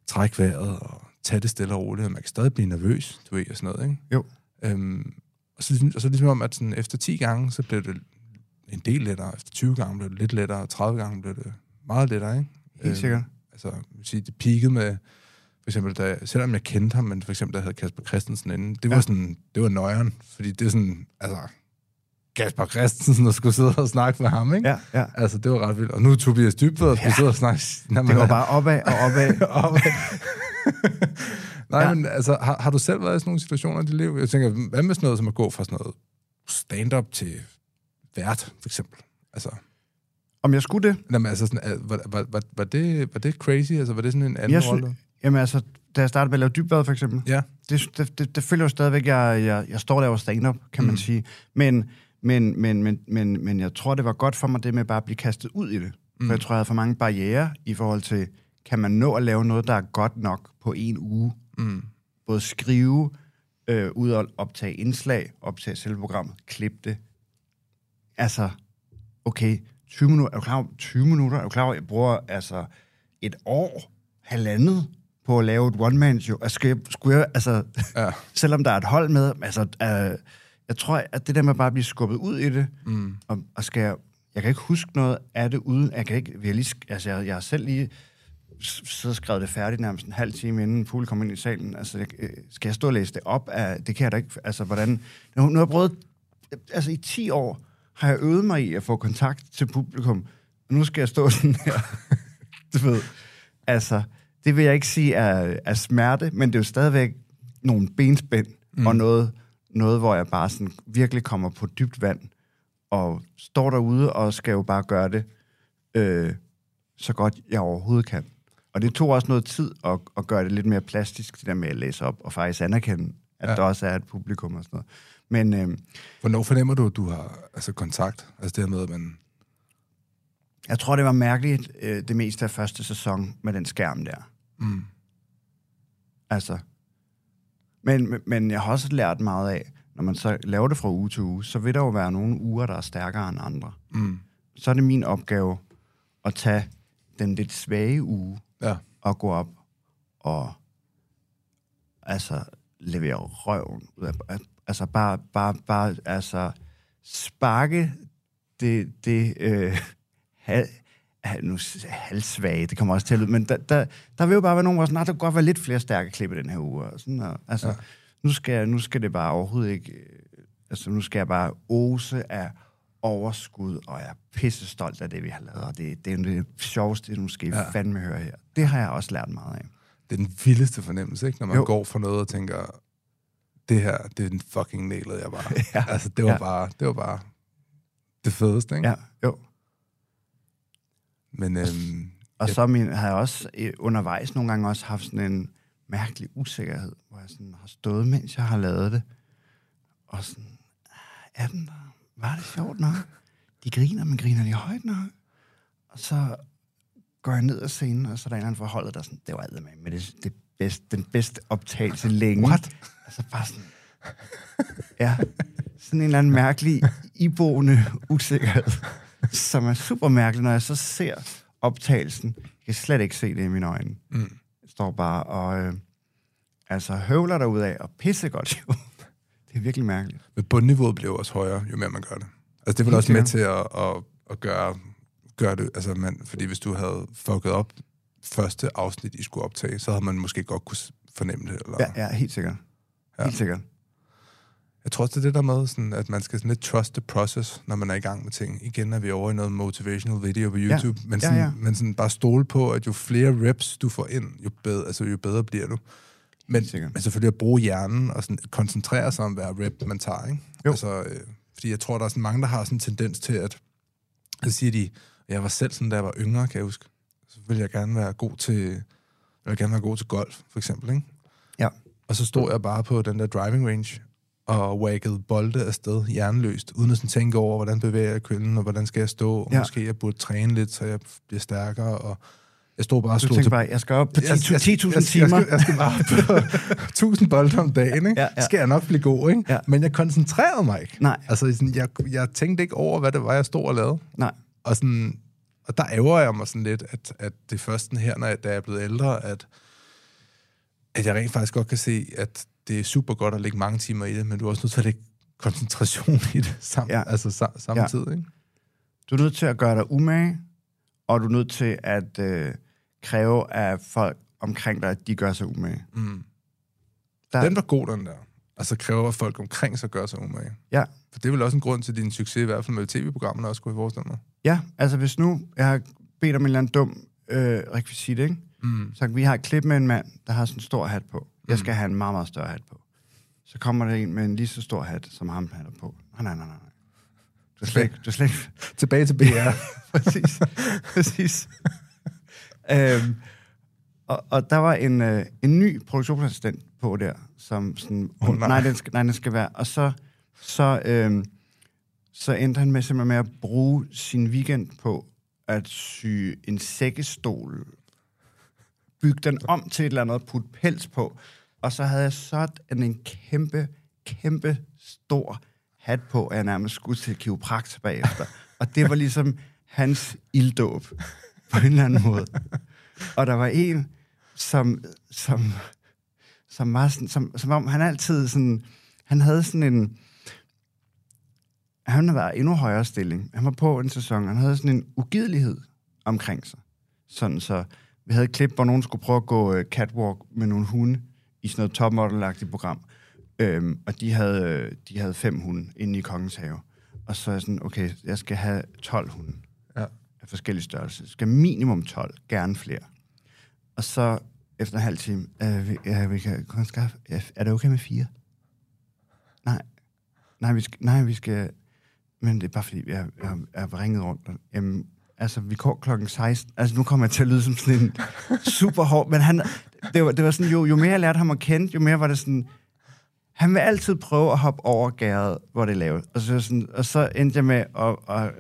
trække vejret og tage det stille og roligt. Og man kan stadig blive nervøs, du ved, og sådan noget, ikke? Jo. Øhm, og, så, ligesom- og så ligesom om, at sådan, efter 10 gange, så blev det en del lettere. Efter 20 gange blev det lidt lettere, og 30 gange blev det meget lettere, ikke? Helt sikkert. Altså, jeg vil sige, det peakede med, for eksempel, da, selvom jeg kendte ham, men for eksempel, der havde Kasper Christensen inden, det var Ja. sådan, det var nøjeren, fordi det er sådan, altså, Kasper Christensen, der skulle sidde og snakke med ham, ikke? Ja, ja. Altså, det var ret vildt. Og nu er Tobias Dybved, og skulle Ja. sidde og snakke... Nå, Det går bare opad og opad. opad. Nej, ja. Men altså, har, har du selv været i sådan nogle situationer i dit liv? Jeg tænker, hvad med sådan noget, som at gå fra sådan noget stand-up til vært, for eksempel? Altså, Om jeg skulle det? jamen, altså sådan, var, var, var, var, det, var det crazy? Altså, var det sådan en anden Jeg rolle? Jamen altså, da jeg startede med at lave dybbad for eksempel, Ja. det, det, det, det føler jo stadigvæk, at jeg, jeg, jeg står der og laver stand-up, kan man Mm. sige. Men, men, men, men, men, men jeg tror, det var godt for mig, det med bare at blive kastet ud i det. Mm. For jeg tror, jeg havde for mange barriere i forhold til, kan man nå at lave noget, der er godt nok på en uge? Mm. Både skrive, øh, ud og optage indslag, optage selve programmet, klippe det. Altså, okay, 20 minutter, er du klar over, 20 minutter, er du klar over, jeg bruger altså et år, halvandet, på at lave et one-man-show. Altså, skal jeg, skulle jeg, altså, Ja. selvom der er et hold med, altså, øh, jeg tror, at det der med bare at blive skubbet ud i det, Mm. og, og skal jeg, jeg kan ikke huske noget af det uden, jeg kan ikke, jeg, lige, altså, jeg, jeg har selv lige siddet og skrevet det færdigt nærmest en halv time inden publikum kom ind i salen. Altså, jeg, øh, skal jeg stå og læse det op? Af, det kan jeg da ikke, altså, hvordan, nu, nu har jeg prøvet, altså i 10 år har jeg øvet mig i at få kontakt til publikum, og nu skal jeg stå sådan her, du ved, altså, det vil jeg ikke sige er, er smerte, men det er jo stadigvæk nogle benspænd, mm. og noget, noget, hvor jeg bare sådan virkelig kommer på dybt vand, og står derude og skal jo bare gøre det øh, så godt jeg overhovedet kan. Og det tog også noget tid at, at gøre det lidt mere plastisk, det der med at læse op, og faktisk anerkende, at Ja. der også er et publikum og sådan noget. Men øh, Hvornår fornemmer du, at du har altså, kontakt? Altså det her med, at man... jeg tror, det var mærkeligt øh, det meste af første sæson med den skærm der. Mm. Altså. Men, men- jeg har også lært meget af, når man så laver det fra uge til uge, så vil der jo være nogle uger, der er stærkere end andre. Mm. Så er det min opgave at tage den lidt svage uge Ja. og gå op og altså levere røven ud af, altså bare, bare, bare, altså sparke det, det øh, nu halvsvage, det kommer også til at lyde, men der, der, der vil jo bare være nogen, hvor sådan, "Nå, der kunne godt være lidt flere stærke klip i den her uge, og sådan, og, altså, Ja. nu, skal, nu skal det bare overhovedet ikke, øh, altså nu skal jeg bare ose af overskud, og jeg er pisse stolt af det, vi har lavet, og det, det er det sjoveste, du måske Ja. fandme høre her. Det har jeg også lært meget af. Det er den vildeste fornemmelse, ikke? Når man jo. Går fra noget og tænker, det her, det er den fucking nailede jeg bare. Ja. Altså, det var, Ja. bare, det var bare det fedeste, ikke? Ja, jo. Men øhm, Og Ja. så min, har jeg også øh, undervejs nogle gange også haft sådan en mærkelig usikkerhed, hvor jeg sådan har stået, mens jeg har lavet det, og sådan, "Ah, er den der? Var det sjovt nok? De griner, men griner de højt nok? Og så går jeg ned ad scenen, og så er der en eller anden forholdet, der er sådan, det var alt med, med det, det bedste, den bedste optagelse længe. What? Altså bare sådan, ja, sådan en eller anden mærkelig, iboende usikkerhed, som er super mærkelig, når jeg så ser optagelsen. Jeg kan slet ikke se det i mine øjne. mm, Jeg står bare og øh, altså høvler derud af og pisse godt jo. Det er virkelig mærkeligt. men bundniveauet bliver også højere, jo mere man gør det. Altså, det er vel også med til at, at, at gøre, gøre det, altså man, fordi hvis du havde fucket op første afsnit, I skulle optage, så havde man måske godt kunne fornemme det. Eller? Ja, ja helt sikkert. Ja. Helt sikkert. Jeg tror også, det er det der med, sådan, at man skal sådan lidt trust the process, når man er i gang med ting. Igen er vi over i noget motivational video på YouTube, men, Ja, sådan, ja. men sådan bare stole på, at jo flere reps du får ind, jo bedre, altså, jo bedre bliver du. Men, sikkert. men selvfølgelig at bruge hjernen og sådan koncentrere sig om hver rep, man tager. Ikke? Jo. Altså, øh, fordi jeg tror, der er sådan mange, der har sådan en tendens til, at så siger de, jeg var selv sådan, da jeg var yngre, kan jeg huske. Så ville jeg gerne være god til, jeg ville gerne være god til golf, for eksempel. Ikke? Ja. Og så stod jeg bare på den der driving range og waggede bolde afsted hjerneløst, uden at sådan tænke over, hvordan bevæger jeg køllen, og hvordan skal jeg stå, og Ja. måske jeg burde træne lidt, så jeg bliver stærkere, og jeg stod bare og slog til... bare, jeg skal op på 10.000 Jeg- jeg- 10.000 jeg- jeg timer. skal- Jeg skal bare på 1000 bolde om dagen, ikke? Ja, ja. Skal jeg nok blive god, ikke? Ja. Men jeg koncentrerede mig ikke. Nej, Altså, sådan, jeg, jeg tænkte ikke over, hvad det var, jeg stod og lavede. nej. Og, sådan, og der ærger jeg mig sådan lidt, at, at det først sådan her, når jeg, da jeg er blevet ældre, at, at jeg rent faktisk godt kan se, at det er super godt at lægge mange timer i det, men du er også nødt til at lægge koncentration i det sammen, ja. Altså, sam, samtidig. Ja. Ikke? Du er nødt til at gøre dig umage, og du er nødt til at øh, kræve af folk omkring dig, at de gør sig umage. Mm. Der, Den var god, den der. Altså kræver, at folk omkring sig gør sig umage. Ja. For det er vel også en grund til din succes, i hvert fald med tv-programmerne også, kunne jeg forestille mig. Ja, altså hvis nu jeg har bedt om en eller anden dum øh, rekvisit, ikke? Mm. Så vi har et klip med en mand, der har sådan en stor hat på. Jeg skal have en meget, meget større hat på. Så kommer der en med en lige så stor hat, som ham han er på. Nej, nej, nej, nej. Du er slet ikke... Du er slet ikke Tilbage til BR. præcis. præcis. øhm, og, og der var en, øh, en ny produktionsassistent på der, som sådan... Åh, nej. nej. den skal, nej, den skal være... Og så, så, øhm, så endte han med simpelthen med at bruge sin weekend på at sy en sækkestol, bygge den om til et eller andet, putte pels på, og så havde jeg sådan en kæmpe, kæmpe stor hat på, at jeg nærmest skulle til kiroprakt bagefter. Og det var ligesom hans ilddåb, på en eller anden måde. Og der var en, som, som, som var sådan, som, som om han altid sådan, han havde sådan en, han var endnu højere stilling. Han var på en sæson, han havde sådan en ugidelighed omkring sig. Sådan så, vi havde et klip, hvor nogen skulle prøve at gå øh, catwalk med nogle hunde i sådan noget topmodel program. Øhm, og de havde, de havde fem hunde inde i kongens have. Og så er jeg sådan, okay, jeg skal have 12 hunde Ja. af forskellige størrelser. Jeg skal minimum 12, gerne flere. Og så efter en halv time, øh, vi, ja, vi kan kun skaffe, ja, er det okay med fire? Nej. Nej, vi skal, nej, vi skal, men det er bare fordi, jeg, jeg, jeg har ringet rundt. Og, jamen, altså, vi går klokken 16. Altså, nu kommer jeg til at lyde som sådan en super hård, men han, det var, det var sådan, jo, jo mere jeg lærte ham at kende, jo mere var det sådan, han vil altid prøve at hoppe over gæret, hvor det er lavt. Og så, sådan, og så endte jeg med, at, og,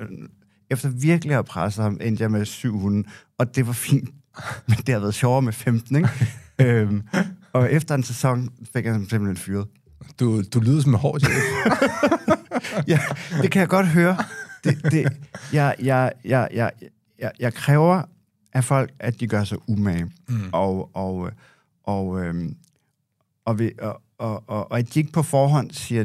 efter virkelig at have presset ham, endte jeg med 700, og det var fint. Men det har været sjovere med 15, ikke? øhm, og efter en sæson fik jeg simpelthen fyret. Du, du lyder som en hård chef. Ja, det kan jeg godt høre. Det, det, jeg, jeg, jeg, jeg, jeg, jeg kræver af folk, at de gør sig umage. Mm. Og, og, og, øhm, og, vi, og, og, og, og at de ikke på forhånd siger,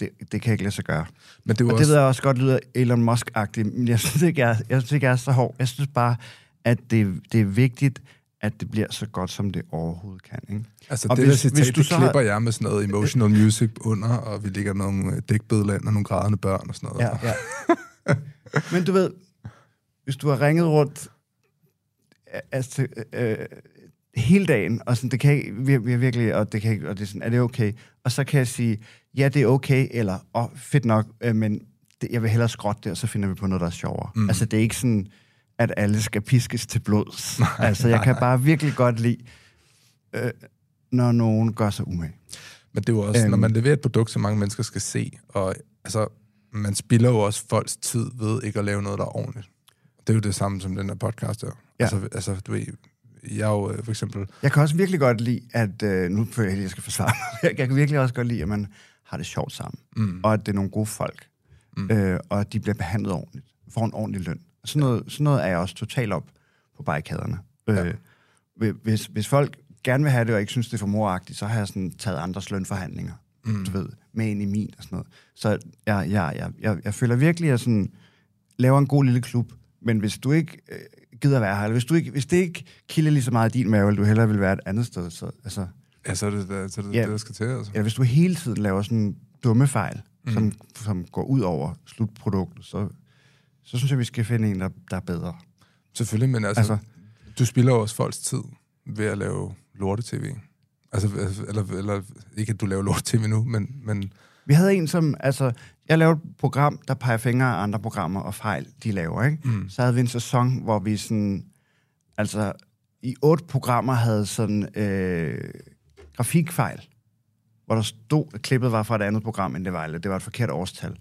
det, det kan jeg ikke lade sig gøre. Men det Og det også... ved jeg også godt lyder Elon Musk-agtigt, men jeg synes ikke, jeg, jeg synes ikke, jeg er så hård. Jeg synes bare, at det, det er vigtigt, at det bliver så godt, som det overhovedet kan. Ikke? Altså, Og det hvis- der citat, hvis du det så har- klipper jeg med sådan noget emotional music under, og vi ligger nogle øh, dækbødland og nogle grædende børn og sådan noget. Ja, ja. Men du ved, hvis du har ringet rundt altså, øh, hele dagen, og sådan, det kan vi, vi er virkelig, og det kan og det er sådan, er det okay? Og så kan jeg sige, ja, det er okay, eller, åh, oh, fedt nok, øh, men det, jeg vil hellere skrotte det, og så finder vi på noget, der er sjovere. Mm. Altså, det er ikke sådan, at alle skal piskes til blods. Nej, altså, jeg kan bare virkelig godt lide, øh, når nogen gør sig umage. Men det er jo også, Øhm. når man leverer et produkt, som mange mennesker skal se, og altså, man spilder jo også folks tid ved ikke at lave noget, der er ordentligt. Det er jo det samme som den her podcast der. Ja. Altså, altså, du ved, jeg er jo øh, for eksempel... Jeg kan også virkelig godt lide, at... Øh, nu føler jeg, at jeg skal forsvare mig. Jeg kan virkelig også godt lide, at man har det sjovt sammen. Mm. Og at det er nogle gode folk. Mm. Øh, og at de bliver behandlet ordentligt. Får en ordentlig løn. Sådan noget, sådan noget er jeg også totalt op på barrikaderne. Ja. Øh, hvis, hvis folk gerne vil have det, og ikke synes, det er for moragtigt, så har jeg sådan taget andres lønforhandlinger, mm. du ved, med ind i min og sådan noget. Så jeg, jeg, jeg, jeg, jeg føler virkelig, at jeg sådan, laver en god lille klub, men hvis du ikke øh, gider være her, eller hvis, du ikke, hvis det ikke kilder lige så meget i din mave, eller du hellere vil være et andet sted, så, altså, Ja, så er det der, så er det, Ja. det, der skal til, altså. eller hvis du hele tiden laver sådan dumme fejl, mm. som, som går ud over slutproduktet, så, så synes jeg, vi skal finde en, der, der er bedre. Selvfølgelig, men altså, altså, Altså- du spilder også folks tid ved at lave lorte-tv. Altså, eller, eller ikke at du laver lorte-tv nu, men, men Vi havde en, som, altså, jeg lavede et program, der peger fingre af andre programmer og fejl, de laver, ikke? Mm. Så havde vi en sæson, hvor vi sådan, altså, i otte programmer havde sådan øh, grafikfejl, hvor der stod, at klippet var fra et andet program, end det var, eller det var et forkert årstal.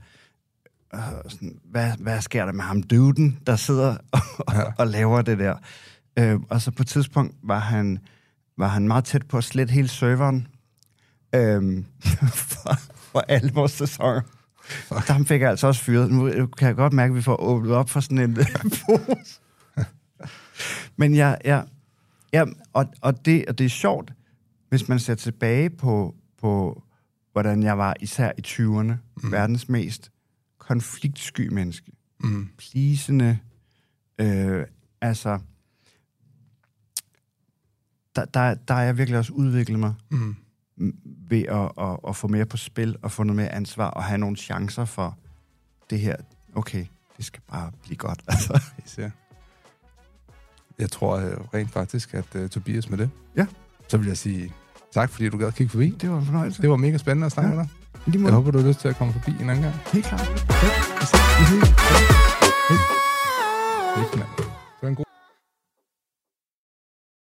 Og sådan, hvad, hvad sker der med ham duden, der sidder og, ja. og laver det der? Øh, og så på et tidspunkt var han, var han meget tæt på at slette hele serveren øhm, for, for alle vores sæsoner. Fuck. Der fik jeg altså også fyret. Nu kan jeg godt mærke, at vi får åbnet op for sådan en pose. Men ja, ja, ja og, og, det, og det er sjovt, hvis man ser tilbage på, på hvordan jeg var især i 20'erne, mm. verdens mest konfliktsky menneske. mm, Plisende, øh, altså, der, der, der er jeg virkelig også udviklet mig mm, ved at, at, at få mere på spil og få noget mere ansvar og have nogle chancer for det her. Okay, det skal bare blive godt. Altså. især. Jeg tror øh, rent faktisk, at uh, Tobias med det. Ja. Så vil jeg sige tak, fordi du gad at kigge forbi. Det var en fornøjelse. Det var mega spændende at snakke Ja. med dig. Lige Jeg håber, du har lyst til at komme forbi en anden gang. Helt klart. Hej. Vi ses. Hej. Hej.